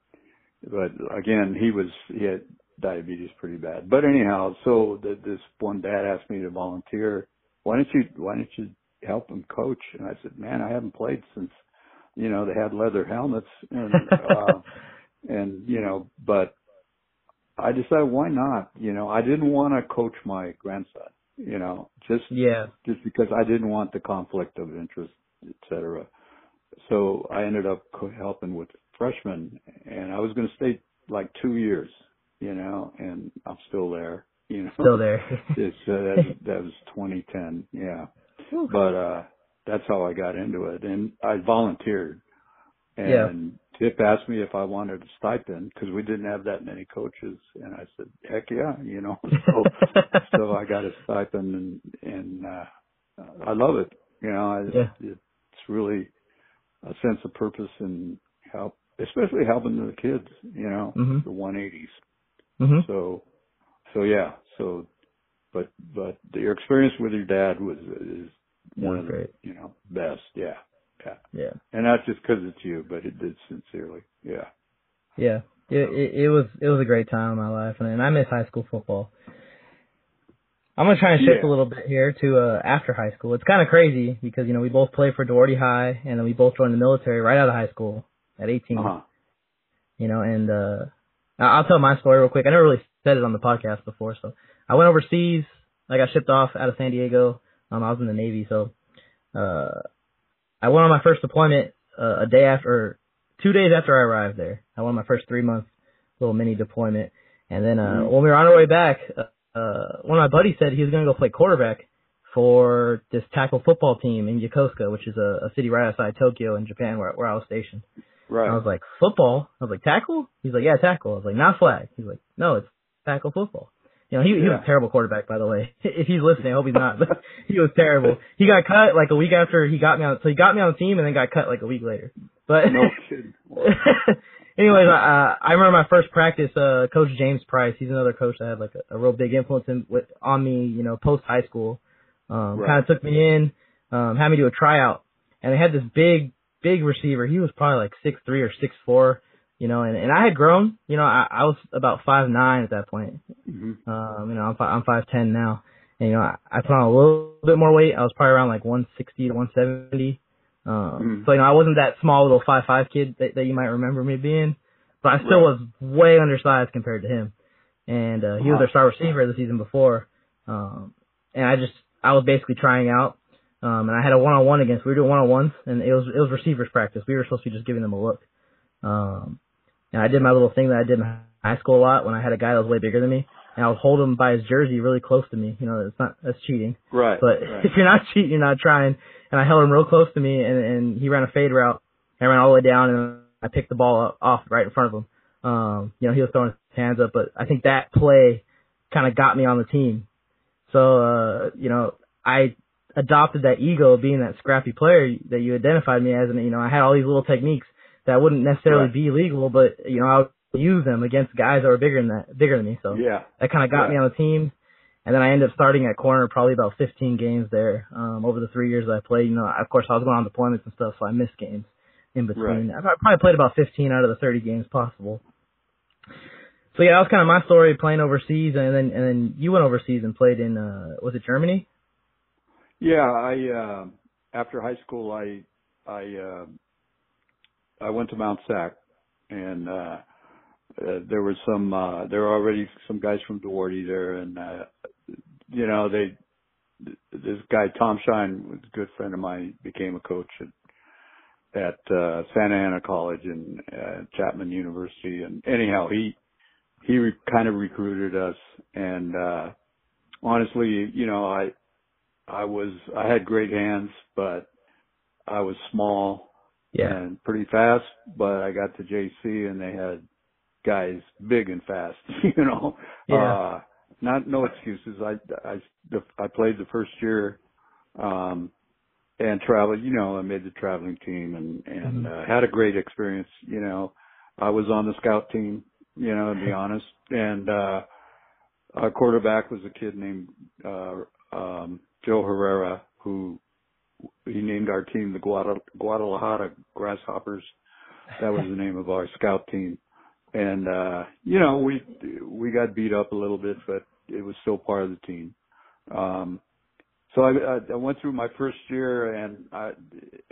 but again he was he had diabetes pretty bad. But anyhow so the, this one dad asked me to volunteer. Why don't you why don't you help him coach? And i said man i haven't played since you know they had leather helmets and uh and you know but i decided why not? You know i didn't want to coach my grandson you know just yeah, just because I didn't want the conflict of interest, et cetera. So I ended up co- helping with freshmen, and I was going to stay like two years, you know, and I'm still there, you know. still there. It's uh, that, that was 2010, yeah. But uh that's how I got into it, and I volunteered. Yeah. And Tip asked me if I wanted a stipend because we didn't have that many coaches, and I said, "Heck yeah," you know. So so I got a stipend and and uh I love it. You know, I, Yeah. it's really a sense of purpose and help especially helping the kids, you know, Mhm. the 180s. Mhm. So, so yeah, so, but, but your experience with your dad was, is one of the, you know, best. Yeah. Yeah. Yeah. And not just cause it's you, but it did sincerely. Yeah. Yeah. It, it it was it was a great time in my life, and, and I miss high school football. I'm gonna try and shift Yeah. a little bit here to uh, after high school. It's kind of crazy because you know we both played for Doherty High, and then we both joined the military right out of high school at 18. Uh huh. You know, and uh, I'll tell my story real quick. I never really said it on the podcast before, so I went overseas. I got shipped off out of San Diego. Um, I was in the Navy, so uh, I went on my first deployment uh, a day after, two days after I arrived there. I went on my first three month little mini deployment, and then uh, Mhm. when we were on our way back, uh, one of my buddies said he was going to go play quarterback for this tackle football team in Yokosuka, which is a, a city right outside Tokyo in Japan, where where I was stationed. Right. I was like, football? I was like, tackle? He's like, yeah, tackle. I was like, not flag. He's like, no, it's tackle football. You know, he, he was a terrible quarterback, by the way. if he's listening, I hope he's not. But he was terrible. He got cut like a week after he got me on. So he got me on the team and then got cut like a week later. But no kidding. anyways, I, I remember my first practice. Uh, Coach James Price. He's another coach that had like a, a real big influence in, with, on me. You know, post high school. Um, Right. kind of took me in, um, had me do a tryout, and they had this big, big receiver. He was probably like six three or six four. You know, and, and I had grown. You know, I, I was about five nine at that point. hmm Um, you know, I'm fi- I'm five ten now, and you know, I, I put on a little bit more weight. I was probably around like 160 to 170. Um, Mhm. so you know, I wasn't that small little five five kid that, that you might remember me being, but I still Right. was way undersized compared to him. And uh, he was Uh-huh. star receiver the season before. Um, and I just I was basically trying out. Um, and I had a one on one against. We were doing one on ones, and it was it was receivers practice. We were supposed to be just giving them a look. Um, and I did my little thing that I did in high school a lot when I had a guy that was way bigger than me, and I would hold him by his jersey really close to me. You know, it's not that's cheating. Right. But right. if you're not cheating, you're not trying. And I held him real close to me, and and he ran a fade route. I ran all the way down, and I picked the ball up, off right in front of him. Um, you know, he was throwing his hands up, but I think that play kind of got me on the team. So, uh, you know, I adopted that ego of being that scrappy player that you identified me as, and you know, I had all these little techniques that wouldn't necessarily Right. be legal, but you know, I would use them against guys that were bigger than that, bigger than me. So yeah. that kind of got Yeah. me on the team. And then I ended up starting at corner probably about 15 games there um, over the three years that I played. You know, of course, I was going on deployments and stuff, so I missed games in between. I probably played about 15 out of the 30 games possible. So yeah, that was kind of my story playing overseas, and then and then you went overseas and played in uh, was it Germany? Yeah, I uh, after high school I I uh, I went to Mount Sac and uh, uh there was some uh there were already some guys from Duarte there and uh you know they this guy Tom Shine was a good friend of mine became a coach at at uh Santa Ana College and uh, Chapman University and anyhow he he re- kind of recruited us and uh honestly you know I I was I had great hands, but I was small Yeah, and pretty fast. But I got to JC and they had guys big and fast. You know, Yeah. uh, not no excuses. I I the, I played the first year, um, and traveled. You know, I made the traveling team and and Mhm. uh, had a great experience. You know, I was on the scout team. You know, to be honest, and uh, our quarterback was a kid named uh, um, Joe Herrera, who he named our team the Guadal- Guadalajara Grasshoppers. That was the name of our scout team. And uh, you know, we we got beat up a little bit, but it was still part of the team. Um, so I, I, I went through my first year, and I,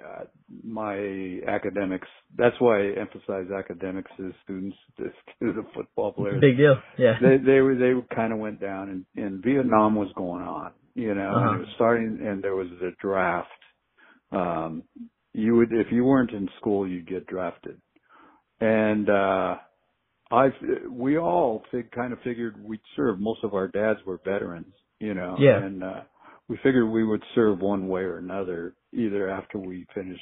uh, my academics. That's why I emphasize academics as students to, to the football players big deal. Yeah, they they were they kind of went down and and Vietnam was going on, you know, Uh-huh. and it was starting and there was a draft. Um you would if you weren't in school you'd get drafted. And uh I we all fig, kind of figured we'd serve most of our dads were veterans, you know, Yeah. and uh we figured we would serve one way or another either after we finished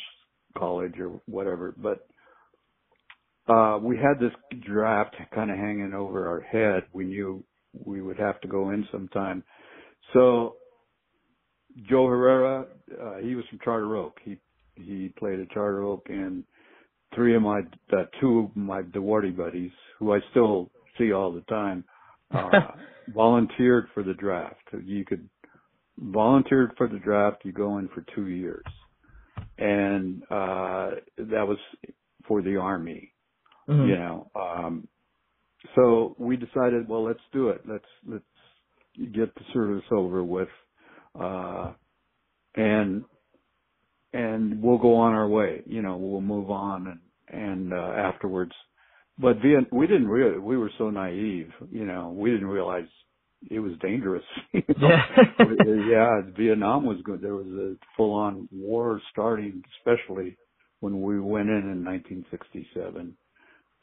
college or whatever, but uh, we had this draft kind of hanging over our head. We knew we would have to go in sometime. So Joe Herrera, uh, he was from Charter Oak. He he played at Charter Oak, and three of my uh, two of my Duarte buddies, who I still see all the time, uh, volunteered for the draft. You could volunteer for the draft. You go in for two years, and uh, that was for the army. Mhm. You know, um, so we decided, well, let's do it. Let's let's get the service over with, uh, and and we'll go on our way. You know, we'll move on and and uh, afterwards. But Viet, we didn't really. We were so naive. You know, we didn't realize it was dangerous. you know? Yeah. yeah, Vietnam was good. There was a full-on war starting, especially when we went in in 1967.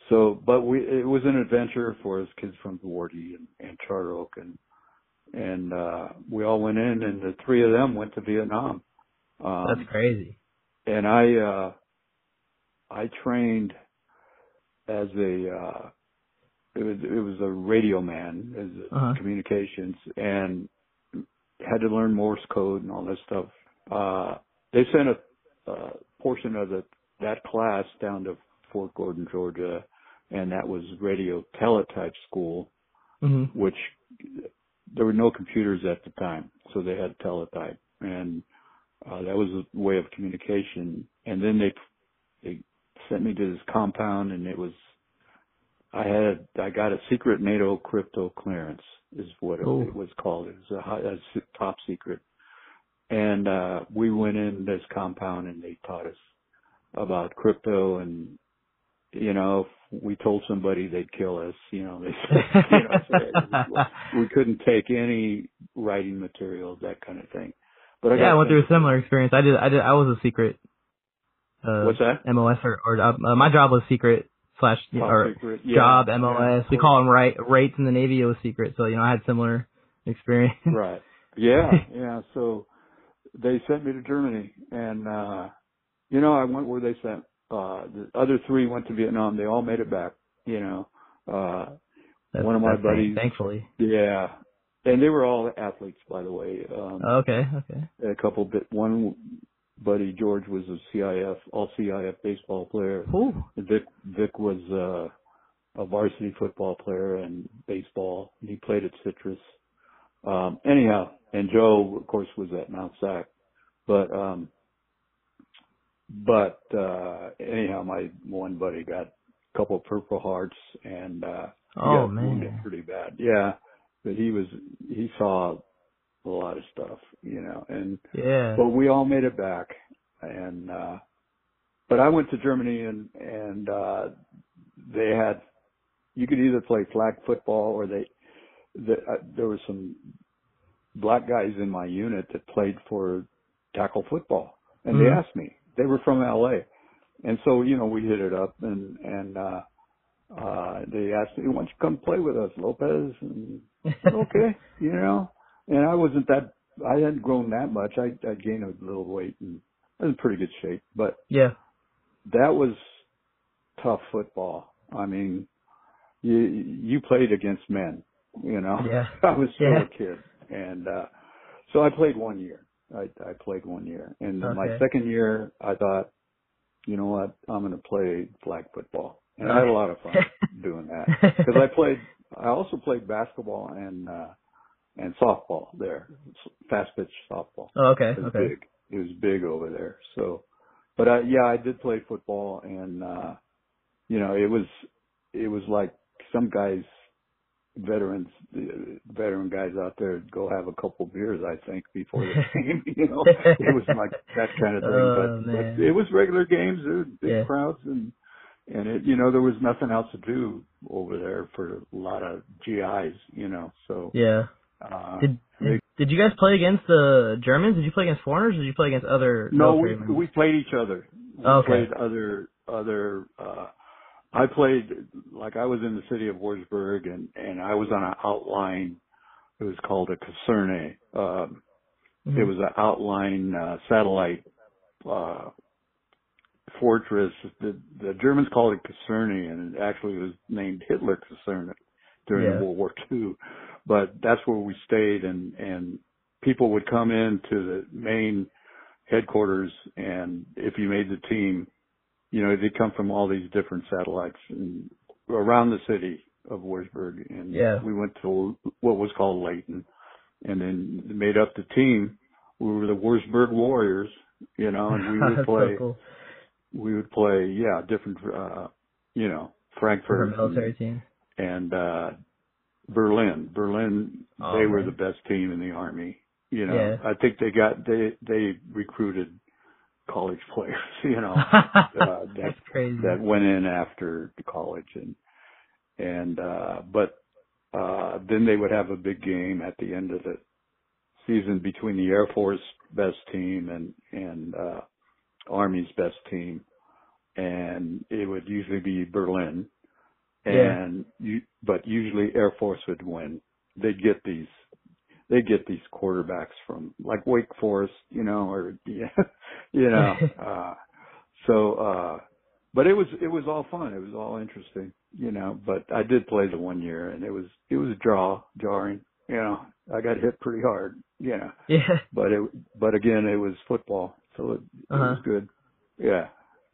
So, but we it was an adventure for us kids from Duarte and, and Charter Oak, and and uh, we all went in, and the three of them went to Vietnam. Um, That's crazy. and I uh I trained as a uh it was it was a radio man as Uh-huh. communications and had to learn Morse code and all this stuff. Uh they sent a, a portion of the that class down to Fort Gordon, Georgia, and that was radio teletype school, Mhm. which there were no computers at the time, so they had teletype, and uh, that was a way of communication. And then they they sent me to this compound, and it was I had I got a secret NATO crypto clearance is what it, it was called. It was a, high, a top secret, and uh, we went in this compound, and they taught us about crypto and you know, if we told somebody they'd kill us, you know, they said, you know, we couldn't take any writing materials, that kind of thing. But I yeah, I went through a similar experience. I did. I did. I was a secret. Uh, What's that? MOS or, or uh, my job was secret slash Top or secret. Yeah, job yeah, MOS. we call them right rates in the Navy. It was secret. So you know I had similar experience. right. Yeah, yeah. So they sent me to Germany, and uh you know, I went where they sent. Uh The other three went to Vietnam. They all made it back. You know, uh That's, One of my buddies- Thankfully. yeah, and they were all athletes, by the way. Um, Okay. Okay. a couple bit. One buddy George was a CIF, all CIF baseball player. Ooh. Vic Vic was uh, a varsity football player and baseball. He played at Citrus. Um, anyhow, and Joe, of course, was at Mount Sac. But um, but uh, anyhow, my one buddy got a couple of Purple Hearts and uh, Oh man. pretty bad. Yeah, but he was he saw a lot of stuff, you know, and Yeah. but we all made it back and uh but I went to Germany and and uh they had you could either play flag football or they the, uh, there were some black guys in my unit that played for tackle football and they Mhm. asked me they were from LA and so you know we hit it up and and uh uh they asked me why don't you come play with us Lopez and okay, you know. And I wasn't that, I hadn't grown that much. I, I gained a little weight and I was in pretty good shape, but yeah. that was tough football. I mean, you, you played against men, you know. Yeah. I was still Yeah. a kid. And, uh, so I played one year. I, I played one year. And my second year, I thought, you know what, I'm going to play flag football. And I had a lot of fun doing that because I played. I also played basketball and uh and softball there, fast pitch softball. Oh, okay. It was Okay. big. It was big over there. So, but I, yeah, I did play football, and uh you know, it was it was like some guys, veterans, veteran guys out there go have a couple beers, I think, before the game. You know, it was like that kind of thing. Oh, but, but it was regular games, there big Yeah. crowds, and and it, you know, there was nothing else to do over there for a lot of GIs, you know. So, Yeah. uh, Did, did did you guys play against the Germans? Did you play against foreigners? Or did you play against other? no, we we played each other. We Okay. played other other. uh I played like I was in the city of Wurzburg, and and I was on an outline. It was called a Kaserne. Um, Mhm. It was an outline uh, satellite uh, fortress. The, the Germans called it Kaserne, and it actually was named Hitler Kaserne during Yeah. World War II. But that's where we stayed, and and people would come in to the main headquarters, and if you made the team, you know, they come from all these different satellites and around the city of Wurzburg, and Yeah. we went to what was called Leighton, and then made up the team. We were the Wurzburg Warriors, you know, and we would play. so cool. We would play, yeah, different, uh, you know, Frankfurt military team. and uh Berlin. Berlin, Oh, they were the best team in the army. You know, Yeah. I think they got they they recruited college players. You know, uh, that That's crazy. that went in after college and and uh but uh then they would have a big game at the end of the season between the Air Force best team and and uh Army's best team and it would usually be Berlin Yeah. and you but usually Air Force would win. They'd get these they'd get these quarterbacks from like Wake Forest, you know, or yeah, you know. uh so uh but it was it was all fun. It was all interesting, you know. But I did play the one year, and it was it was jaw jarring. You know, I got hit pretty hard. You know, yeah. but it but again, it was football, so it, it Uh-huh. was good. Yeah,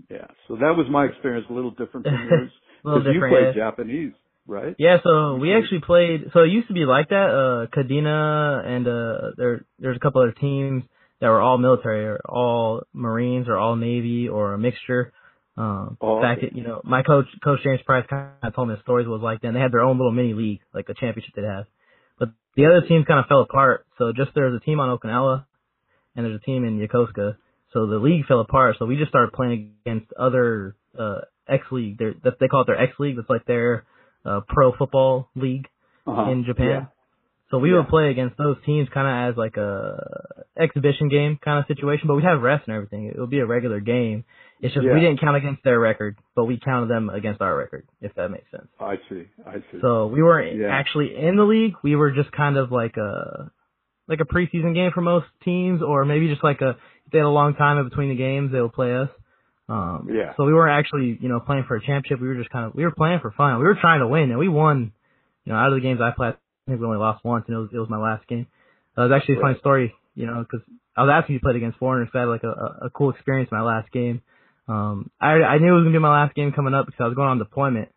yeah. So that was my experience. A little different from yours because you played yeah. Japanese, right? Yeah, so we actually played. So it used to be like that. Uh, Kadena and uh, there there's a couple other teams that were all military, or all Marines, or all Navy, or a mixture. Um, Oh, okay. it, you know, my coach, Coach James Price, kind of told me the stories was like then. They had their own little mini league, like a championship they'd have. But the other teams kind of fell apart. So just there's a team on Okinawa, and there's a team in Yokosuka. So the league fell apart. So we just started playing against other uh, X League. They're, that they call it their X League. That's like their uh, pro football league Uh-huh. in Japan. Yeah. So we Yeah. would play against those teams kind of as like a exhibition game kind of situation, but we'd have refs and everything. It would be a regular game. It's just Yeah. we didn't count against their record, but we counted them against our record, if that makes sense. I see. I see. So we weren't Yeah. actually in the league. We were just kind of like a like a preseason game for most teams, or maybe just like a they had a long time in between the games, they would play us. Um, Yeah. So we weren't actually you know playing for a championship. We were just kind of we were playing for fun. We were trying to win, and we won. You know, out of the games I played, I think we only lost once, and it was it was my last game. Uh, it was actually a funny story, you know, because I was asking you played against foreigners. 'cause I had like a, a, cool experience in my last game. Um, I I knew it was gonna be my last game coming up because I was going on deployment.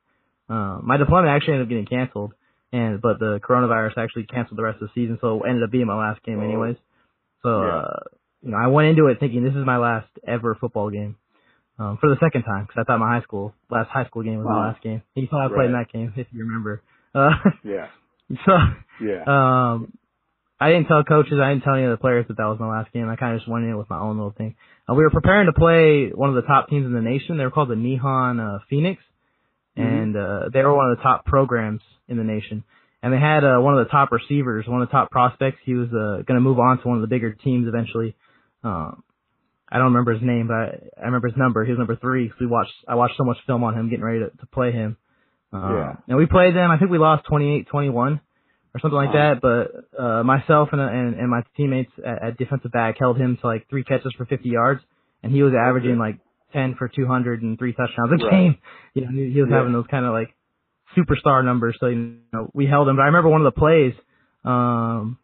Um, my deployment actually ended up getting canceled, and but the coronavirus actually canceled the rest of the season, so it ended up being my last game Oh. anyways. So Yeah. uh, you know, I went into it thinking this is my last ever football game. Um, for the second time, because I thought my high school last high school game was my last game. You saw I played in that game, if you remember. Uh, yeah. so Yeah. um, I didn't tell coaches, I didn't tell any of the players that that was my last game. I kind of just went in with my own little thing. Uh, we were preparing to play one of the top teams in the nation. They were called the Nihon uh, Phoenix, Mhm. and uh, they were one of the top programs in the nation. And they had uh, one of the top receivers, one of the top prospects. He was uh, going to move on to one of the bigger teams eventually. Um, I don't remember his name, but I, I remember his number. He was number three because we watched. I watched so much film on him getting ready to, to play him. Um, Yeah. And we played them. I think we lost 28-21 or something like that. But uh, myself and, and and my teammates at, at defensive back held him to like three catches for 50 yards, and he was averaging like 10 for 200 and three touchdowns a Right. game. You know, he, he was Yeah. having those kind of like superstar numbers. So you know, we held him. But I remember one of the plays. Um,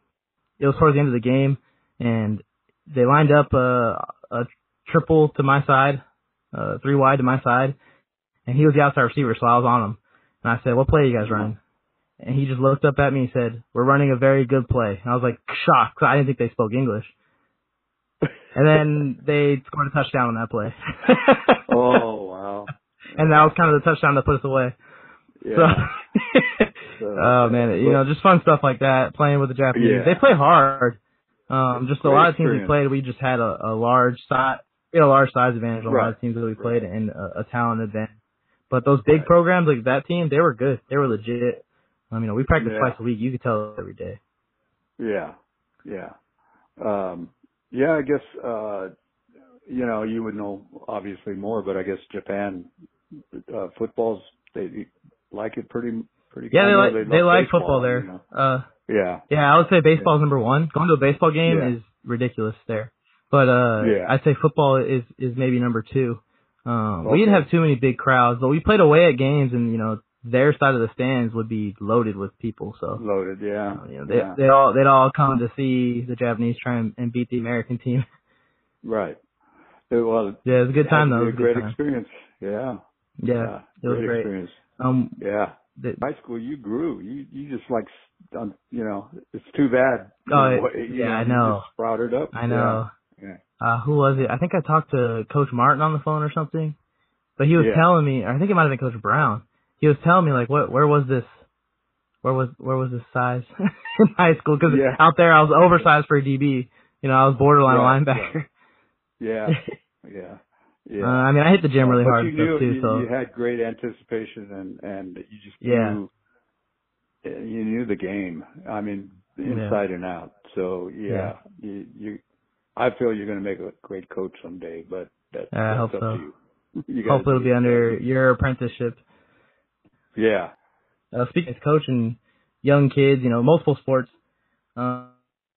it was towards the end of the game, and they lined up a, a triple to my side, uh, three wide to my side, and he was the outside receiver, so I was on him. And I said, "What play are you guys running?" And he just looked up at me and said, "We're running a very good play." And I was like shocked I didn't think they spoke English. And then they scored a touchdown on that play. oh wow. and that was kind of the touchdown that put us away. Yeah. So, So, oh man, you know, just fun stuff like that. Playing with the Japanese, Yeah. they play hard. Um, just a lot of teams we played, we just had a, a large size, we had a large size advantage on a lot of teams that we Right. played and a, a talent advantage. But those big Right. programs like that team, they were good. They were legit. I mean, you know, we practiced Yeah. twice a week. You could tell every day. Yeah. Yeah. Um yeah, I guess uh you know, you would know obviously more, but I guess Japan uh football's they like it pretty pretty Yeah, they like they, love like baseball, football there. you know. Uh, Yeah. yeah, I would say baseball's number one. Going to a baseball game Yeah. is ridiculous there. But uh, Yeah. I'd say football is is maybe number two. Um, We didn't have too many big crowds, but we played away at games, and you know their side of the stands would be loaded with people. So Loaded, yeah. uh, you know they yeah. they all they'd all come to see the Japanese try and, and beat the American team. Right. It was Yeah, it was a good time though. It was a great time. experience. Yeah. Yeah, it was great great. experience. Um, Yeah. The, High school, you grew. You you just like, um, you know, it's too bad. Oh, you yeah, I you know. sprouted up. I know. Yeah. Uh, who was it? I think I talked to Coach Martin on the phone or something. But he was Yeah. telling me, I think it might have been Coach Brown. He was telling me like, what, where was this, where was, where was this size in high school? Because Yeah. out there I was oversized for a DB. You know, I was borderline linebacker. Yeah. Yeah. Yeah. Uh, I mean, I hit the gym really but hard you knew too. you, so you had great anticipation and and you just Yeah. knew you knew the game. I mean, Yeah. inside and out. So yeah, you you. I feel you're going to make a great coach someday, but that, Yeah, I that's hope up so. to you. you hopefully it'll be under your apprenticeship. Yeah. uh, speaking of coaching young kids, you know, multiple sports, uh,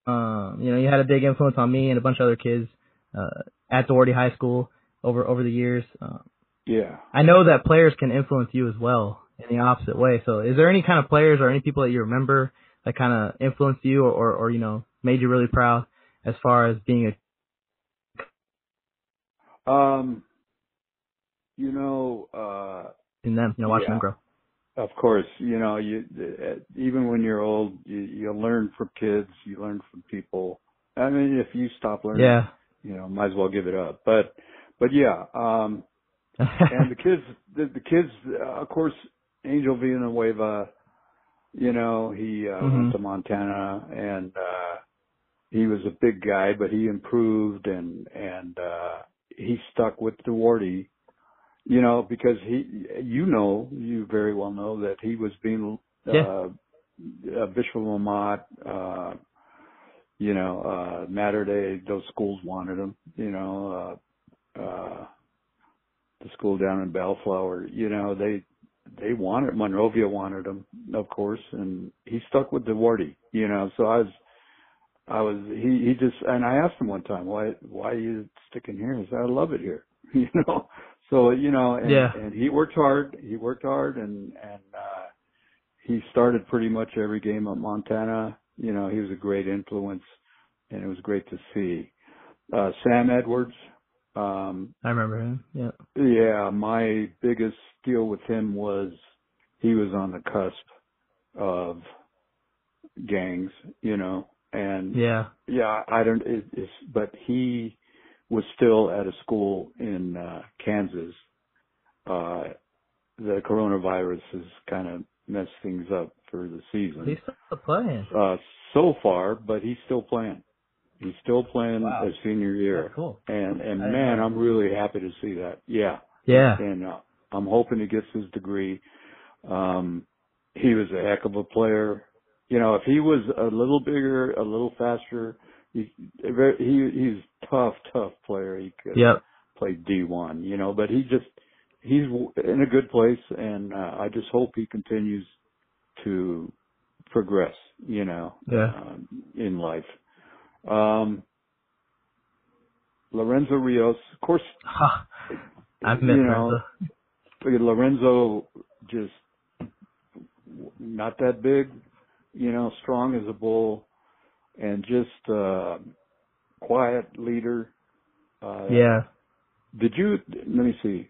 um, you know, you had a big influence on me and a bunch of other kids uh, at Doherty High School over over the years. Uh, Yeah. I know that players can influence you as well in the opposite way. So, is there any kind of players or any people that you remember that kind of influenced you or, or, or you know made you really proud as far as being a Um. You know. uh in them, you know, watching Yeah. them grow? Of course, you know, you uh, even when you're old, you you learn from kids, you learn from people. I mean, if you stop learning, Yeah. you know, might as well give it up. But but yeah, um and the kids the, the kids uh, of course Angel Villanueva, you know, he uh, Mhm. went to Montana and uh he was a big guy, but he improved and and uh he stuck with Duarte you know, because he, you know, you very well know that he was being, Yeah. uh, uh, Bishop Amat, uh, you know, uh, Mater Dei, those schools wanted him, you know, uh, uh, the school down in Bellflower, you know, they, they wanted, Monrovia wanted him, of course, and he stuck with Duarte, you know, so I was, I was, he, he just, and I asked him one time, why, why are you sticking here? He said, I love it here, you know, so, you know, and, Yeah. and he worked hard, he worked hard and, and, uh, he started pretty much every game at Montana. You know, he was a great influence and it was great to see. Uh, Sam Edwards, um, I remember him. Yeah. yeah, my biggest deal with him was he was on the cusp of gangs, you know, and Yeah. yeah, I don't, it, it's, but he was still at a school in, uh, Kansas. Uh, the coronavirus has kind of messed things up for the season. He's still playing. Uh, so far, but he's still playing. He's still playing Wow. his senior year. That's cool. And, and I man. I'm really happy to see that. Yeah. Yeah. And, uh, I'm hoping he gets his degree. Um, he was a heck of a player. You know, if he was a little bigger, a little faster, he, he, he's a tough, tough player. He could Yep. play D1, you know, but he just, he's in a good place and, uh, I just hope he continues to progress, you know, Yeah. um, in life. Um, Lorenzo Rios, of course, I've met you know, Lorenzo. Lorenzo just not that big, you know, strong as a bull and just, uh, quiet leader. Uh, Yeah. Did you, let me see,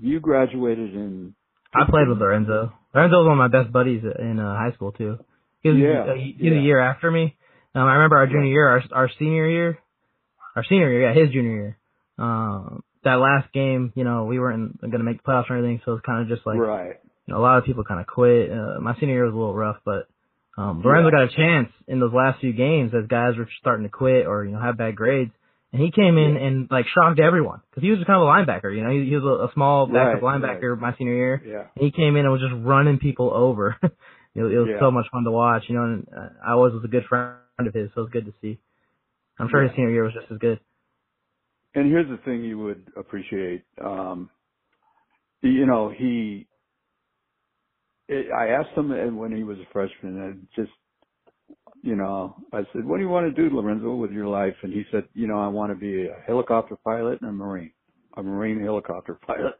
you graduated in, I played with Lorenzo. Lorenzo was one of my best buddies in uh, high school too. He was, Yeah, uh, he, he was yeah. a year after me. Um, I remember our junior year, our our senior year, our senior year, yeah, his junior year. Um, that last game, you know, we weren't going to make the playoffs or anything, so it was kind of just like right. you know, a lot of people kind of quit. Uh, my senior year was a little rough, but um, Lorenzo Yeah. got a chance in those last few games as guys were starting to quit or you know have bad grades, and he came in Yeah. and like shocked everyone because he was kind of a linebacker. You know, he, he was a, a small backup Right, linebacker my senior year. Yeah. And he came in and was just running people over. it, it was Yeah. so much fun to watch, you know. And uh, I always was a good friend of his, so it was good to see. I'm sure his senior year was just as good. And here's the thing you would appreciate. Um, you know, he, I asked him when he was a freshman and just, you know, I said, what do you want to do, Lorenzo, with your life? And he said, you know, I want to be a helicopter pilot and a Marine, a Marine helicopter pilot.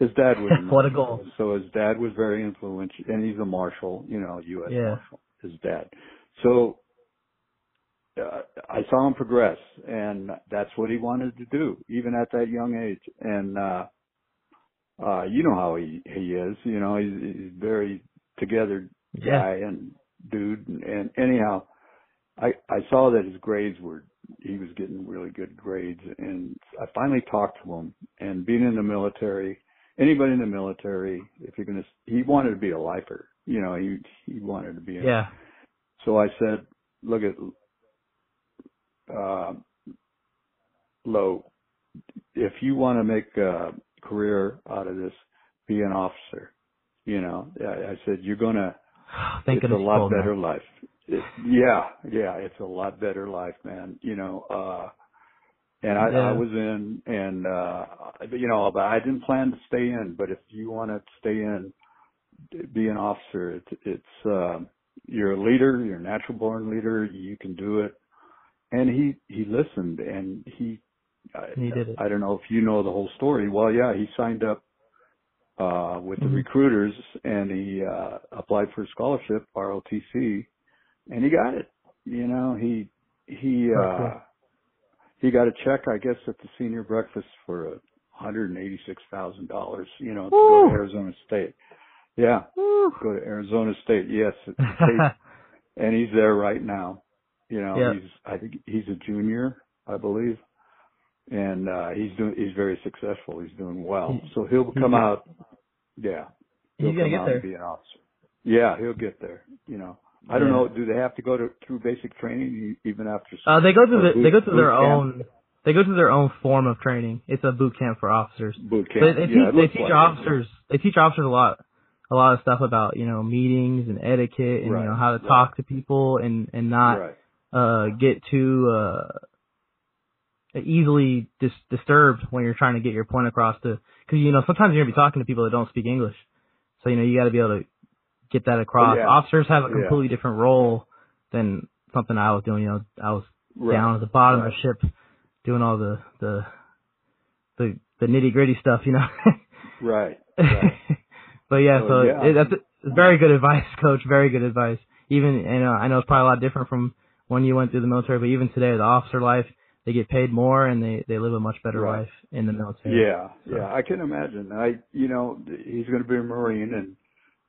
His dad was What a goal. So his dad was very influential and he's a marshal, you know, U.S. Yeah. marshal, his dad. So, uh, I saw him progress and that's what he wanted to do, even at that young age. And, uh, uh, you know how he he is. You know, he's, he's very together Yeah. guy and dude. And, and anyhow, I I saw that his grades were he was getting really good grades, and I finally talked to him. And being in the military, anybody in the military, if you're gonna, he wanted to be a lifer. You know, he he wanted to be. A, Yeah. So I said, look at uh, Lo, if you want to make a career out of this, be an officer. You know, I, I said you're gonna. Thank it's a lot better life. It, yeah, yeah, it's a lot better life, man. You know, uh, and I, Yeah. I was in, and uh, you know, but I didn't plan to stay in. But if you want to stay in, be an officer. It's it's um, you're a leader. You're a natural born leader. You can do it. And he he listened, and he. I, He did it. I don't know if you know the whole story. Well, yeah, he signed up uh with the Mhm. recruiters and he uh applied for a scholarship ROTC and he got it you know he he uh he got a check i guess at the senior breakfast for a hundred and eighty six thousand dollars you know to go to arizona state yeah Woo. go to arizona state yes state, and he's there right now you know Yeah. he's i think he's a junior i believe and uh he's doing he's very successful he's doing well so he'll he- come out yeah he'll He's gonna get there. be an officer yeah he'll get there you know i don't Yeah. know do they have to go to through basic training even after Uh, they go through the, they go through their camp? own they go through their own form of training. It's a boot camp for officers. boot camp They, they yeah, teach they teach like it. officers they teach officers a lot a lot of stuff about you know meetings and etiquette and Right, you know how to right. talk to people and and not right uh get too uh easily dis- disturbed when you're trying to get your point across to because you know sometimes you're gonna be talking to people that don't speak English, so you know you got to be able to get that across. yeah. Officers have a Yeah. completely different role than something I was doing. You know, I was right down at the bottom right. of the ship doing all the the the, the nitty gritty stuff. You know. right right but yeah, So, so yeah. It, that's it's very good advice, Coach. Very good advice. Even you know, I know it's probably a lot different from when you went through the military, but even today, the officer life, they get paid more and they they live a much better Right. life in the military. Yeah, So- yeah, I can imagine. I, you know, he's going to be a Marine, and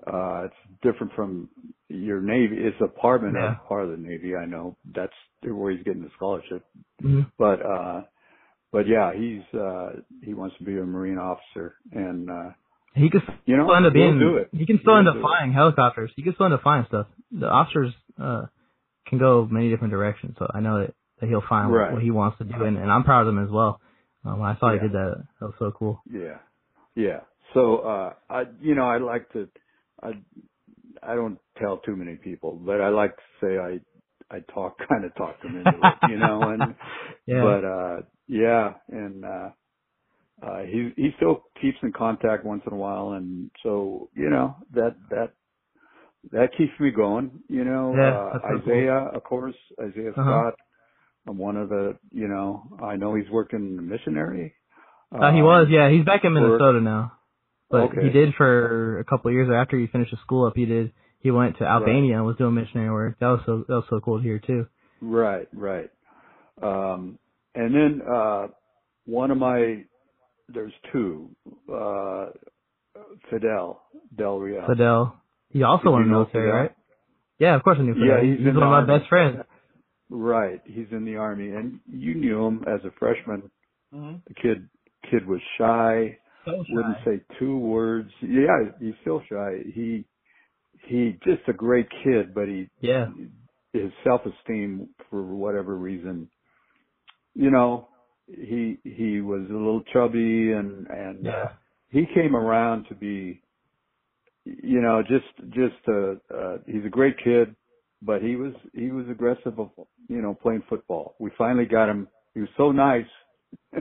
uh it's different from your Navy. It's a part of Yeah. part of the Navy. I know that's where he's getting the scholarship. hmm But, uh but yeah, he's uh he wants to be a Marine officer, and uh He could you know, end up being. He can still He'll end up do it. flying helicopters. He can still end up flying stuff. The officers uh can go many different directions. So I know that, that he'll find Right. what, he wants to do, and, and I'm proud of him as well. Um, when I saw Yeah. he did that, that was so cool. Yeah, yeah. So uh I, you know, I like to, I, I don't tell too many people, but I like to say I, I talk, kind of talk them into it, you know, and Yeah. but uh yeah and uh uh he he still keeps in contact once in a while and so you know that that that keeps me going you know Yeah, uh so cool. isaiah of course isaiah Uh-huh. scott i'm one of the you know i know he's working missionary Uh, he was, yeah. He's back in for- Minnesota now, but Okay. he did for a couple of years after he finished his school up. He did. He went to Albania and was doing missionary work. That was so that was so cool to hear too. Right, right. Um, and then uh, one of my there's two uh, Fidel Del Real. Fidel. He also went in the military, right? Yeah, of course I knew Fidel. Yeah, he's he's one of my best friends. Right, he's in the army, and you knew him as a freshman. The kid kid was shy, So wouldn't say two words. Yeah, he's still shy. He he just a great kid, but he Yeah. his self esteem for whatever reason you know he he was a little chubby and and Yeah. uh, he came around to be you know just just uh, uh he's a great kid but he was he was aggressive of you know playing football. We finally got him. He was so nice.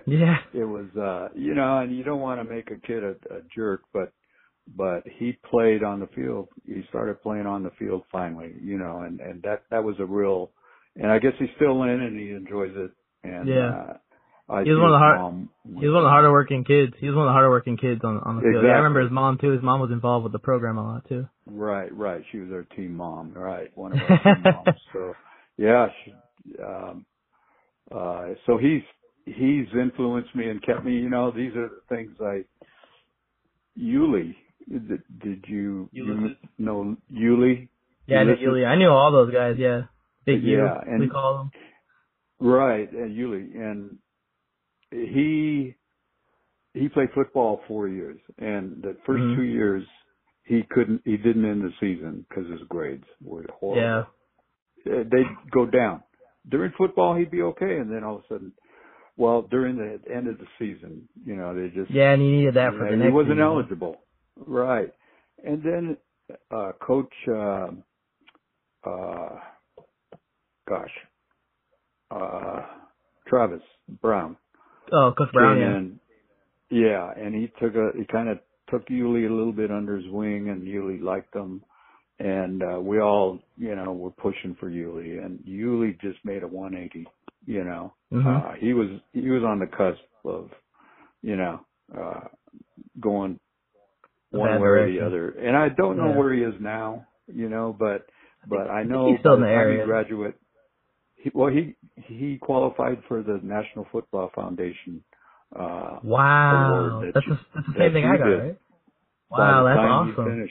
Yeah. it was uh you know and you don't want to make a kid a, a jerk but but he played on the field. He started playing on the field finally you know and and that that was a real and i guess he's still in and he enjoys it. And Yeah. uh I He was one of the hard- mom- He was one of the harder working kids. He was one of the harder working kids on on the field. Yeah, I remember his mom too. His mom was involved with the program a lot too. Right, right. She was our team mom, right? One of our team moms. So, yeah. She, um, uh, so he's he's influenced me and kept me. You know, these are the things I Yulee. Did, did you, you know Yulee? Yeah, I knew Ulysses? I knew all those guys. Yeah, Big U. Yeah, and- we call them. Right, uh, Yulee, and he he played football four years, and the 1st Mhm. two years he couldn't, he didn't end the season because his grades were horrible. Yeah, Uh, they'd go down. During football, he'd be okay, and then all of a sudden, well, during the end of the season, you know, they just yeah, and he needed that for the next. he wasn't season. eligible, right? And then uh, coach, uh, uh, gosh, uh, Travis Brown Oh, Coach Brown. came Yeah. Yeah, and he took a he kind of took Yuli a little bit under his wing, and Yuli liked him, and uh, we all you know were pushing for Yuli, and Yuli just made a 180. You know, Mhm. uh, he was he was on the cusp of you know uh, going one way or the other, and I don't know Yeah. where he is now. You know, but but I know he's still in the area. graduate. Well, he he qualified for the National Football Foundation. Uh, Wow, that that's you- the, that's the that same thing I got, did. right? Wow, that's awesome.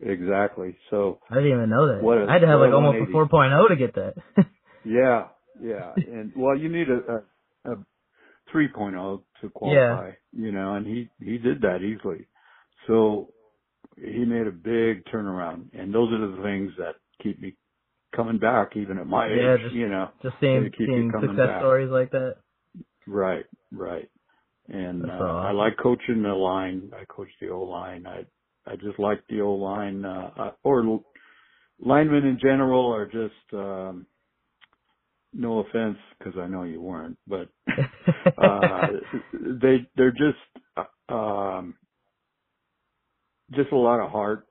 Exactly. So I didn't even know that. What a- I had to have like almost a 180. 4.0 to get that. yeah, yeah, and well, you need a a, a 3.0 to qualify. You know, and he he did that easily. So he made a big turnaround, and those are the things that keep me coming back, even at my Yeah, age. just- you know. Just seeing seeing success back. stories like that. Right, right. And uh, I like coaching the line. I coach the O line. I I just like the O line, uh, uh, or linemen in general are just. um No offense, because I know you weren't, but uh, they they're just uh, um, just a lot of heart,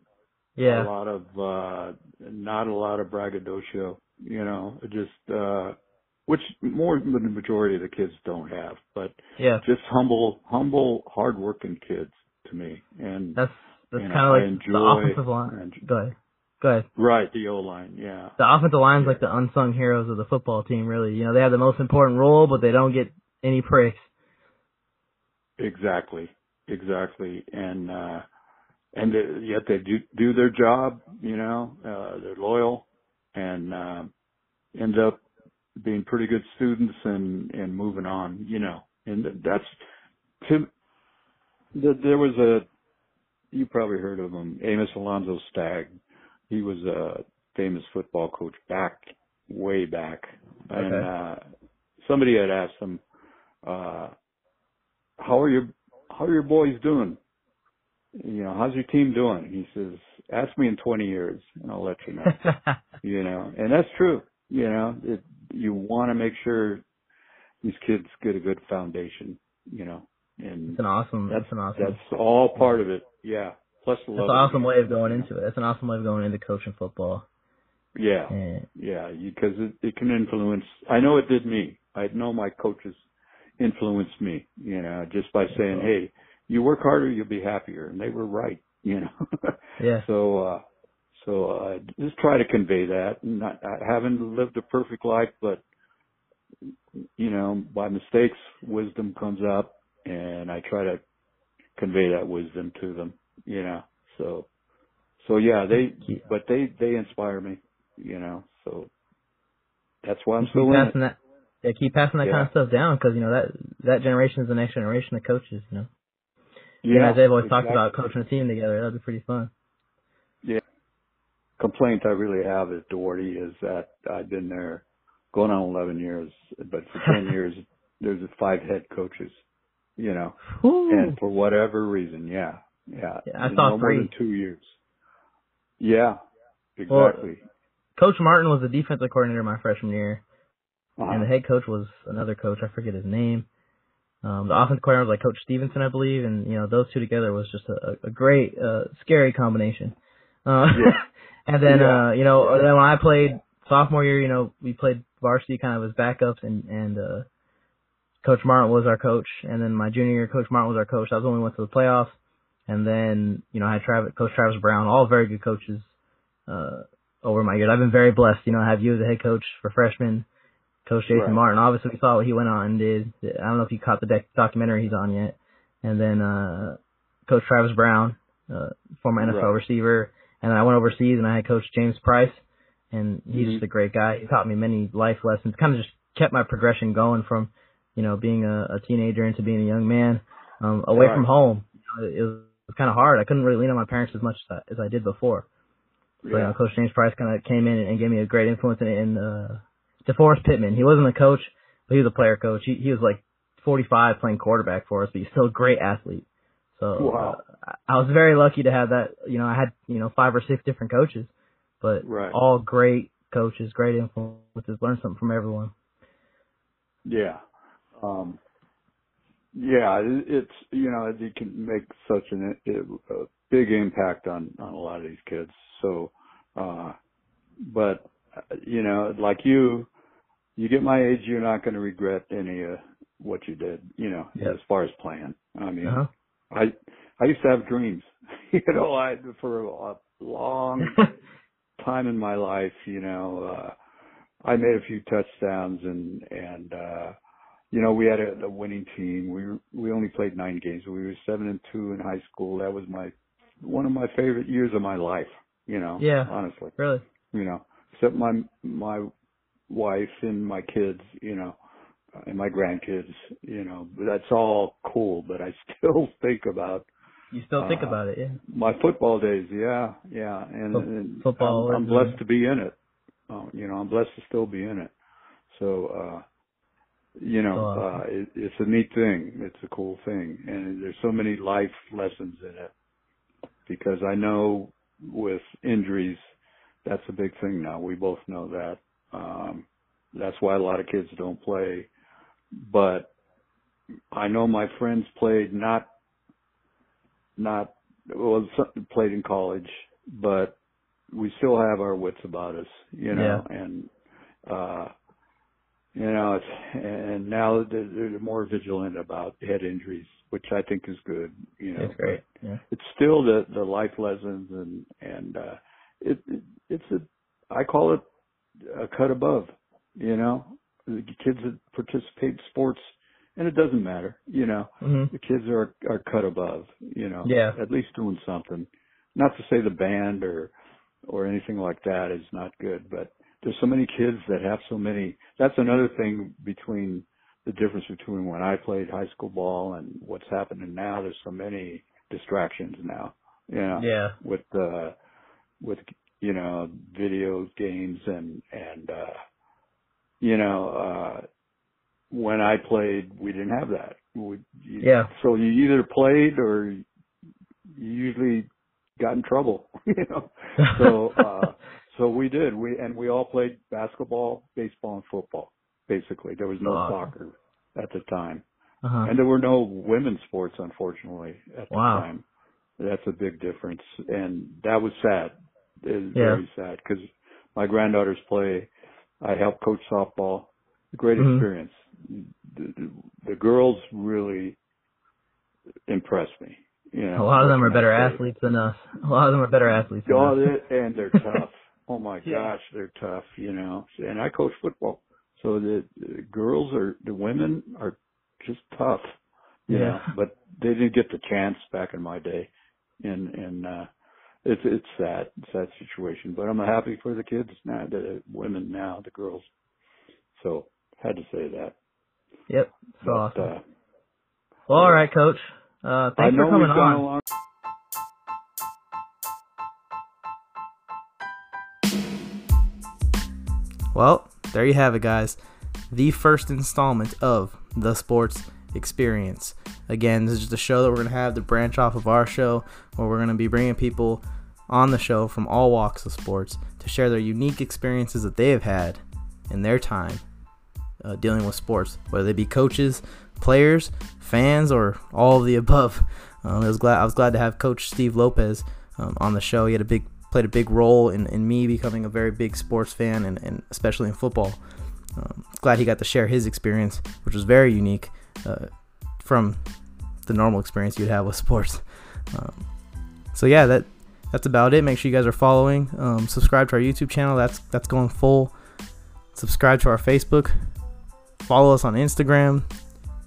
a lot of uh, not a lot of braggadocio. You know, just uh, which more than the majority of the kids don't have, but yeah. just humble, humble, hardworking kids to me. And That's that's kind of I like enjoy the offensive line. and- Go ahead. Go ahead. right, the O line, yeah, The offensive line's Yeah. like the unsung heroes of the football team. Really, you know, they have the most important role, but they don't get any praise. exactly, exactly, and uh, and they, yet they do do their job. You know, uh, they're loyal and uh, end up being pretty good students and and moving on. You know, and that's to. There there was a you probably heard of him, Amos Alonzo Stagg. He was a famous football coach back way back, and Okay. uh, somebody had asked him, uh, "How are your How are your boys doing? You know, how's your team doing?" He says, "Ask me in 20 years, and I'll let you know." you know, and that's true. You know, it, you want to make sure these kids get a good foundation. You know, and it's an awesome. that's That's an awesome. that's all part of it. Yeah. Plus the That's an awesome way of going into it. That's an awesome way of going into coaching football. Yeah. And Yeah. Because it, it can influence. I know it did me. I know my coaches influenced me. You know, just by saying. "Hey, you work harder, you'll be happier," and they were right. You know. yeah, So, uh, so uh, just try to convey that. Not I haven't lived a perfect life, but you know, by mistakes, wisdom comes up, and I try to convey that wisdom to them. You know, so, so yeah, they, Keep- but they they inspire me. You know, so that's why I'm still in it. that. Yeah, keep passing that kind of stuff down because you know that that generation is the next generation of coaches. You know, you Yeah, guys have always talked about coaching a team together. That'd be pretty fun. Yeah. Complaint I really have as Doherty is that I've been there going on 11 years, but for 10 years there's five head coaches, you know, Whew. and for whatever reason, yeah, yeah, Yeah, I saw no three. more than two years. Yeah, Well, exactly. Coach Martin was the defensive coordinator my freshman year, Uh-huh. and the head coach was another coach. I forget his name. Um, the offensive coordinator was like Coach Stevenson, I believe, and you know those two together was just a, a great, uh, scary combination. Uh, Yeah. and then Yeah. uh, you know, Yeah. then when I played sophomore year, you know, we played varsity kind of as backups, and and uh, Coach Martin was our coach, and then my junior year, Coach Martin was our coach. That was when we went to the playoffs, and then you know I had Travis, Coach Travis Brown, all very good coaches uh, over my years. I've been very blessed. You know, I have you as the head coach for freshmen, Coach Jason Right. Martin. Obviously, we saw what he went on and did. I don't know if you caught the doc- documentary he's on yet. And then uh Coach Travis Brown, uh, former NFL Right. receiver, and I went overseas and I had Coach James Price, and he's Mhm. just a great guy. He taught me many life lessons. Kind of just kept my progression going from, you know, being a, a teenager into being a young man, um, away Right. from home. You know, it was, was kind of hard. I couldn't really lean on my parents as much as I, as I did before. So, you know, Coach James Price kind of came in and gave me a great influence in, in uh, DeForest Pittman. He wasn't a coach, but he was a player coach. He, he was like 45 playing quarterback for us, but he's still a great athlete. So Wow. uh, I was very lucky to have that. You know, I had you know five or six different coaches, but Right. all great coaches, great influences. Learn something from everyone. Yeah. Um, yeah, it's, you know, you can make such an, a big impact on, on a lot of these kids. So, uh, but, uh, you know, like you, you get my age, you're not going to regret any of what you did, you know, Yep. as far as playing. I mean, Uh-huh. I, I used to have dreams, you know, I, for a long time in my life, you know, uh, I made a few touchdowns and, and, uh, you know, we had a, a winning team. We were, we only played nine games. We were seven and two in high school. That was my, one of my favorite years of my life, you know, Yeah. honestly, really? you know, except my, my wife and my kids, you know, and my grandkids, you know, that's all cool, but I still think about You still think Uh, about it, yeah? my football days, yeah, yeah, and, Fo- and football I'm, I'm blessed to be in it. Um, you know, I'm blessed to still be in it. So, uh, you know, So awesome. uh, it, it's a neat thing. It's a cool thing, and there's so many life lessons in it. Because I know with injuries, that's a big thing now. We both know that. Um, that's why a lot of kids don't play. But I know my friends played not not well played in college, but we still have our wits about us, you know, and uh you know, it's and now they're, they're more vigilant about head injuries, which I think is good. You know, It's great. Yeah. it's still the the life lessons and and uh it, it it's a I call it a cut above, you know. The kids that participate in sports and it doesn't matter, you know. hmm The kids are are cut above, you know. Yeah. At least doing something. Not to say the band or or anything like that is not good, but there's so many kids that have so many that's another thing between the difference between when I played high school ball and what's happening now. There's so many distractions now. You know, Yeah. with uh with you know video games and and uh you know uh when I played we didn't have that. We, you, Yeah. So you either played or you usually got in trouble. You know. So uh so we did. We and we all played basketball, baseball, and football. Basically, there was no Awesome. soccer at the time, uh-huh. and there were no women's sports, unfortunately, at the Wow. time. That's a big difference, and that was sad. It was Yeah. very sad because my granddaughters play. I help coach softball. Great Mhm. experience. The, the, the girls really impressed me. You know, A lot of them are better say? athletes than us. A lot of them are better athletes than Oh, us. they, and they're tough. Oh my Yeah. gosh, they're tough. You know, and I coach football, so the, the girls are the women are just tough. You Yeah. know, but they didn't get the chance back in my day, and and uh, it's it's sad, sad situation. But I'm happy for the kids now, the women now, the girls. So had to say that. Yep. So awesome. uh, well, all right, coach. Uh, thanks for coming on. along. Well, there you have it, guys. The first installment of The Sports Experience. Again, this is just a show that we're going to have to branch off of our show, where we're going to be bringing people on the show from all walks of sports to share their unique experiences that they have had in their time uh, dealing with sports, whether they be coaches, players, fans, or all of the above. Um, I was glad I was glad to have Coach Steve Lopez um, on the show. He had a big played a big role in, in me becoming a very big sports fan, and, and especially in football. Um, glad he got to share his experience, which was very unique uh, from the normal experience you'd have with sports. Um, so yeah, that that's about it. Make sure you guys are following. Um, subscribe to our YouTube channel. That's that's going full. Subscribe to our Facebook. Follow us on Instagram,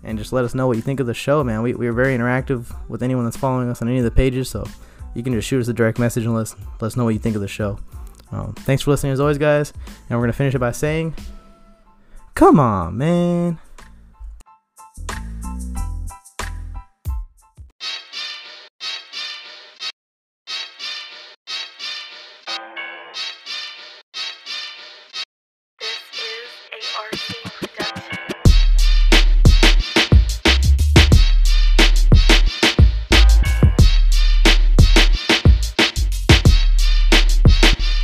and just let us know what you think of the show, man. We, we are very interactive with anyone that's following us on any of the pages, so you can just shoot us a direct message and let us, let us know what you think of the show. Um, thanks for listening as always, guys. And we're going to finish it by saying, Come on, man.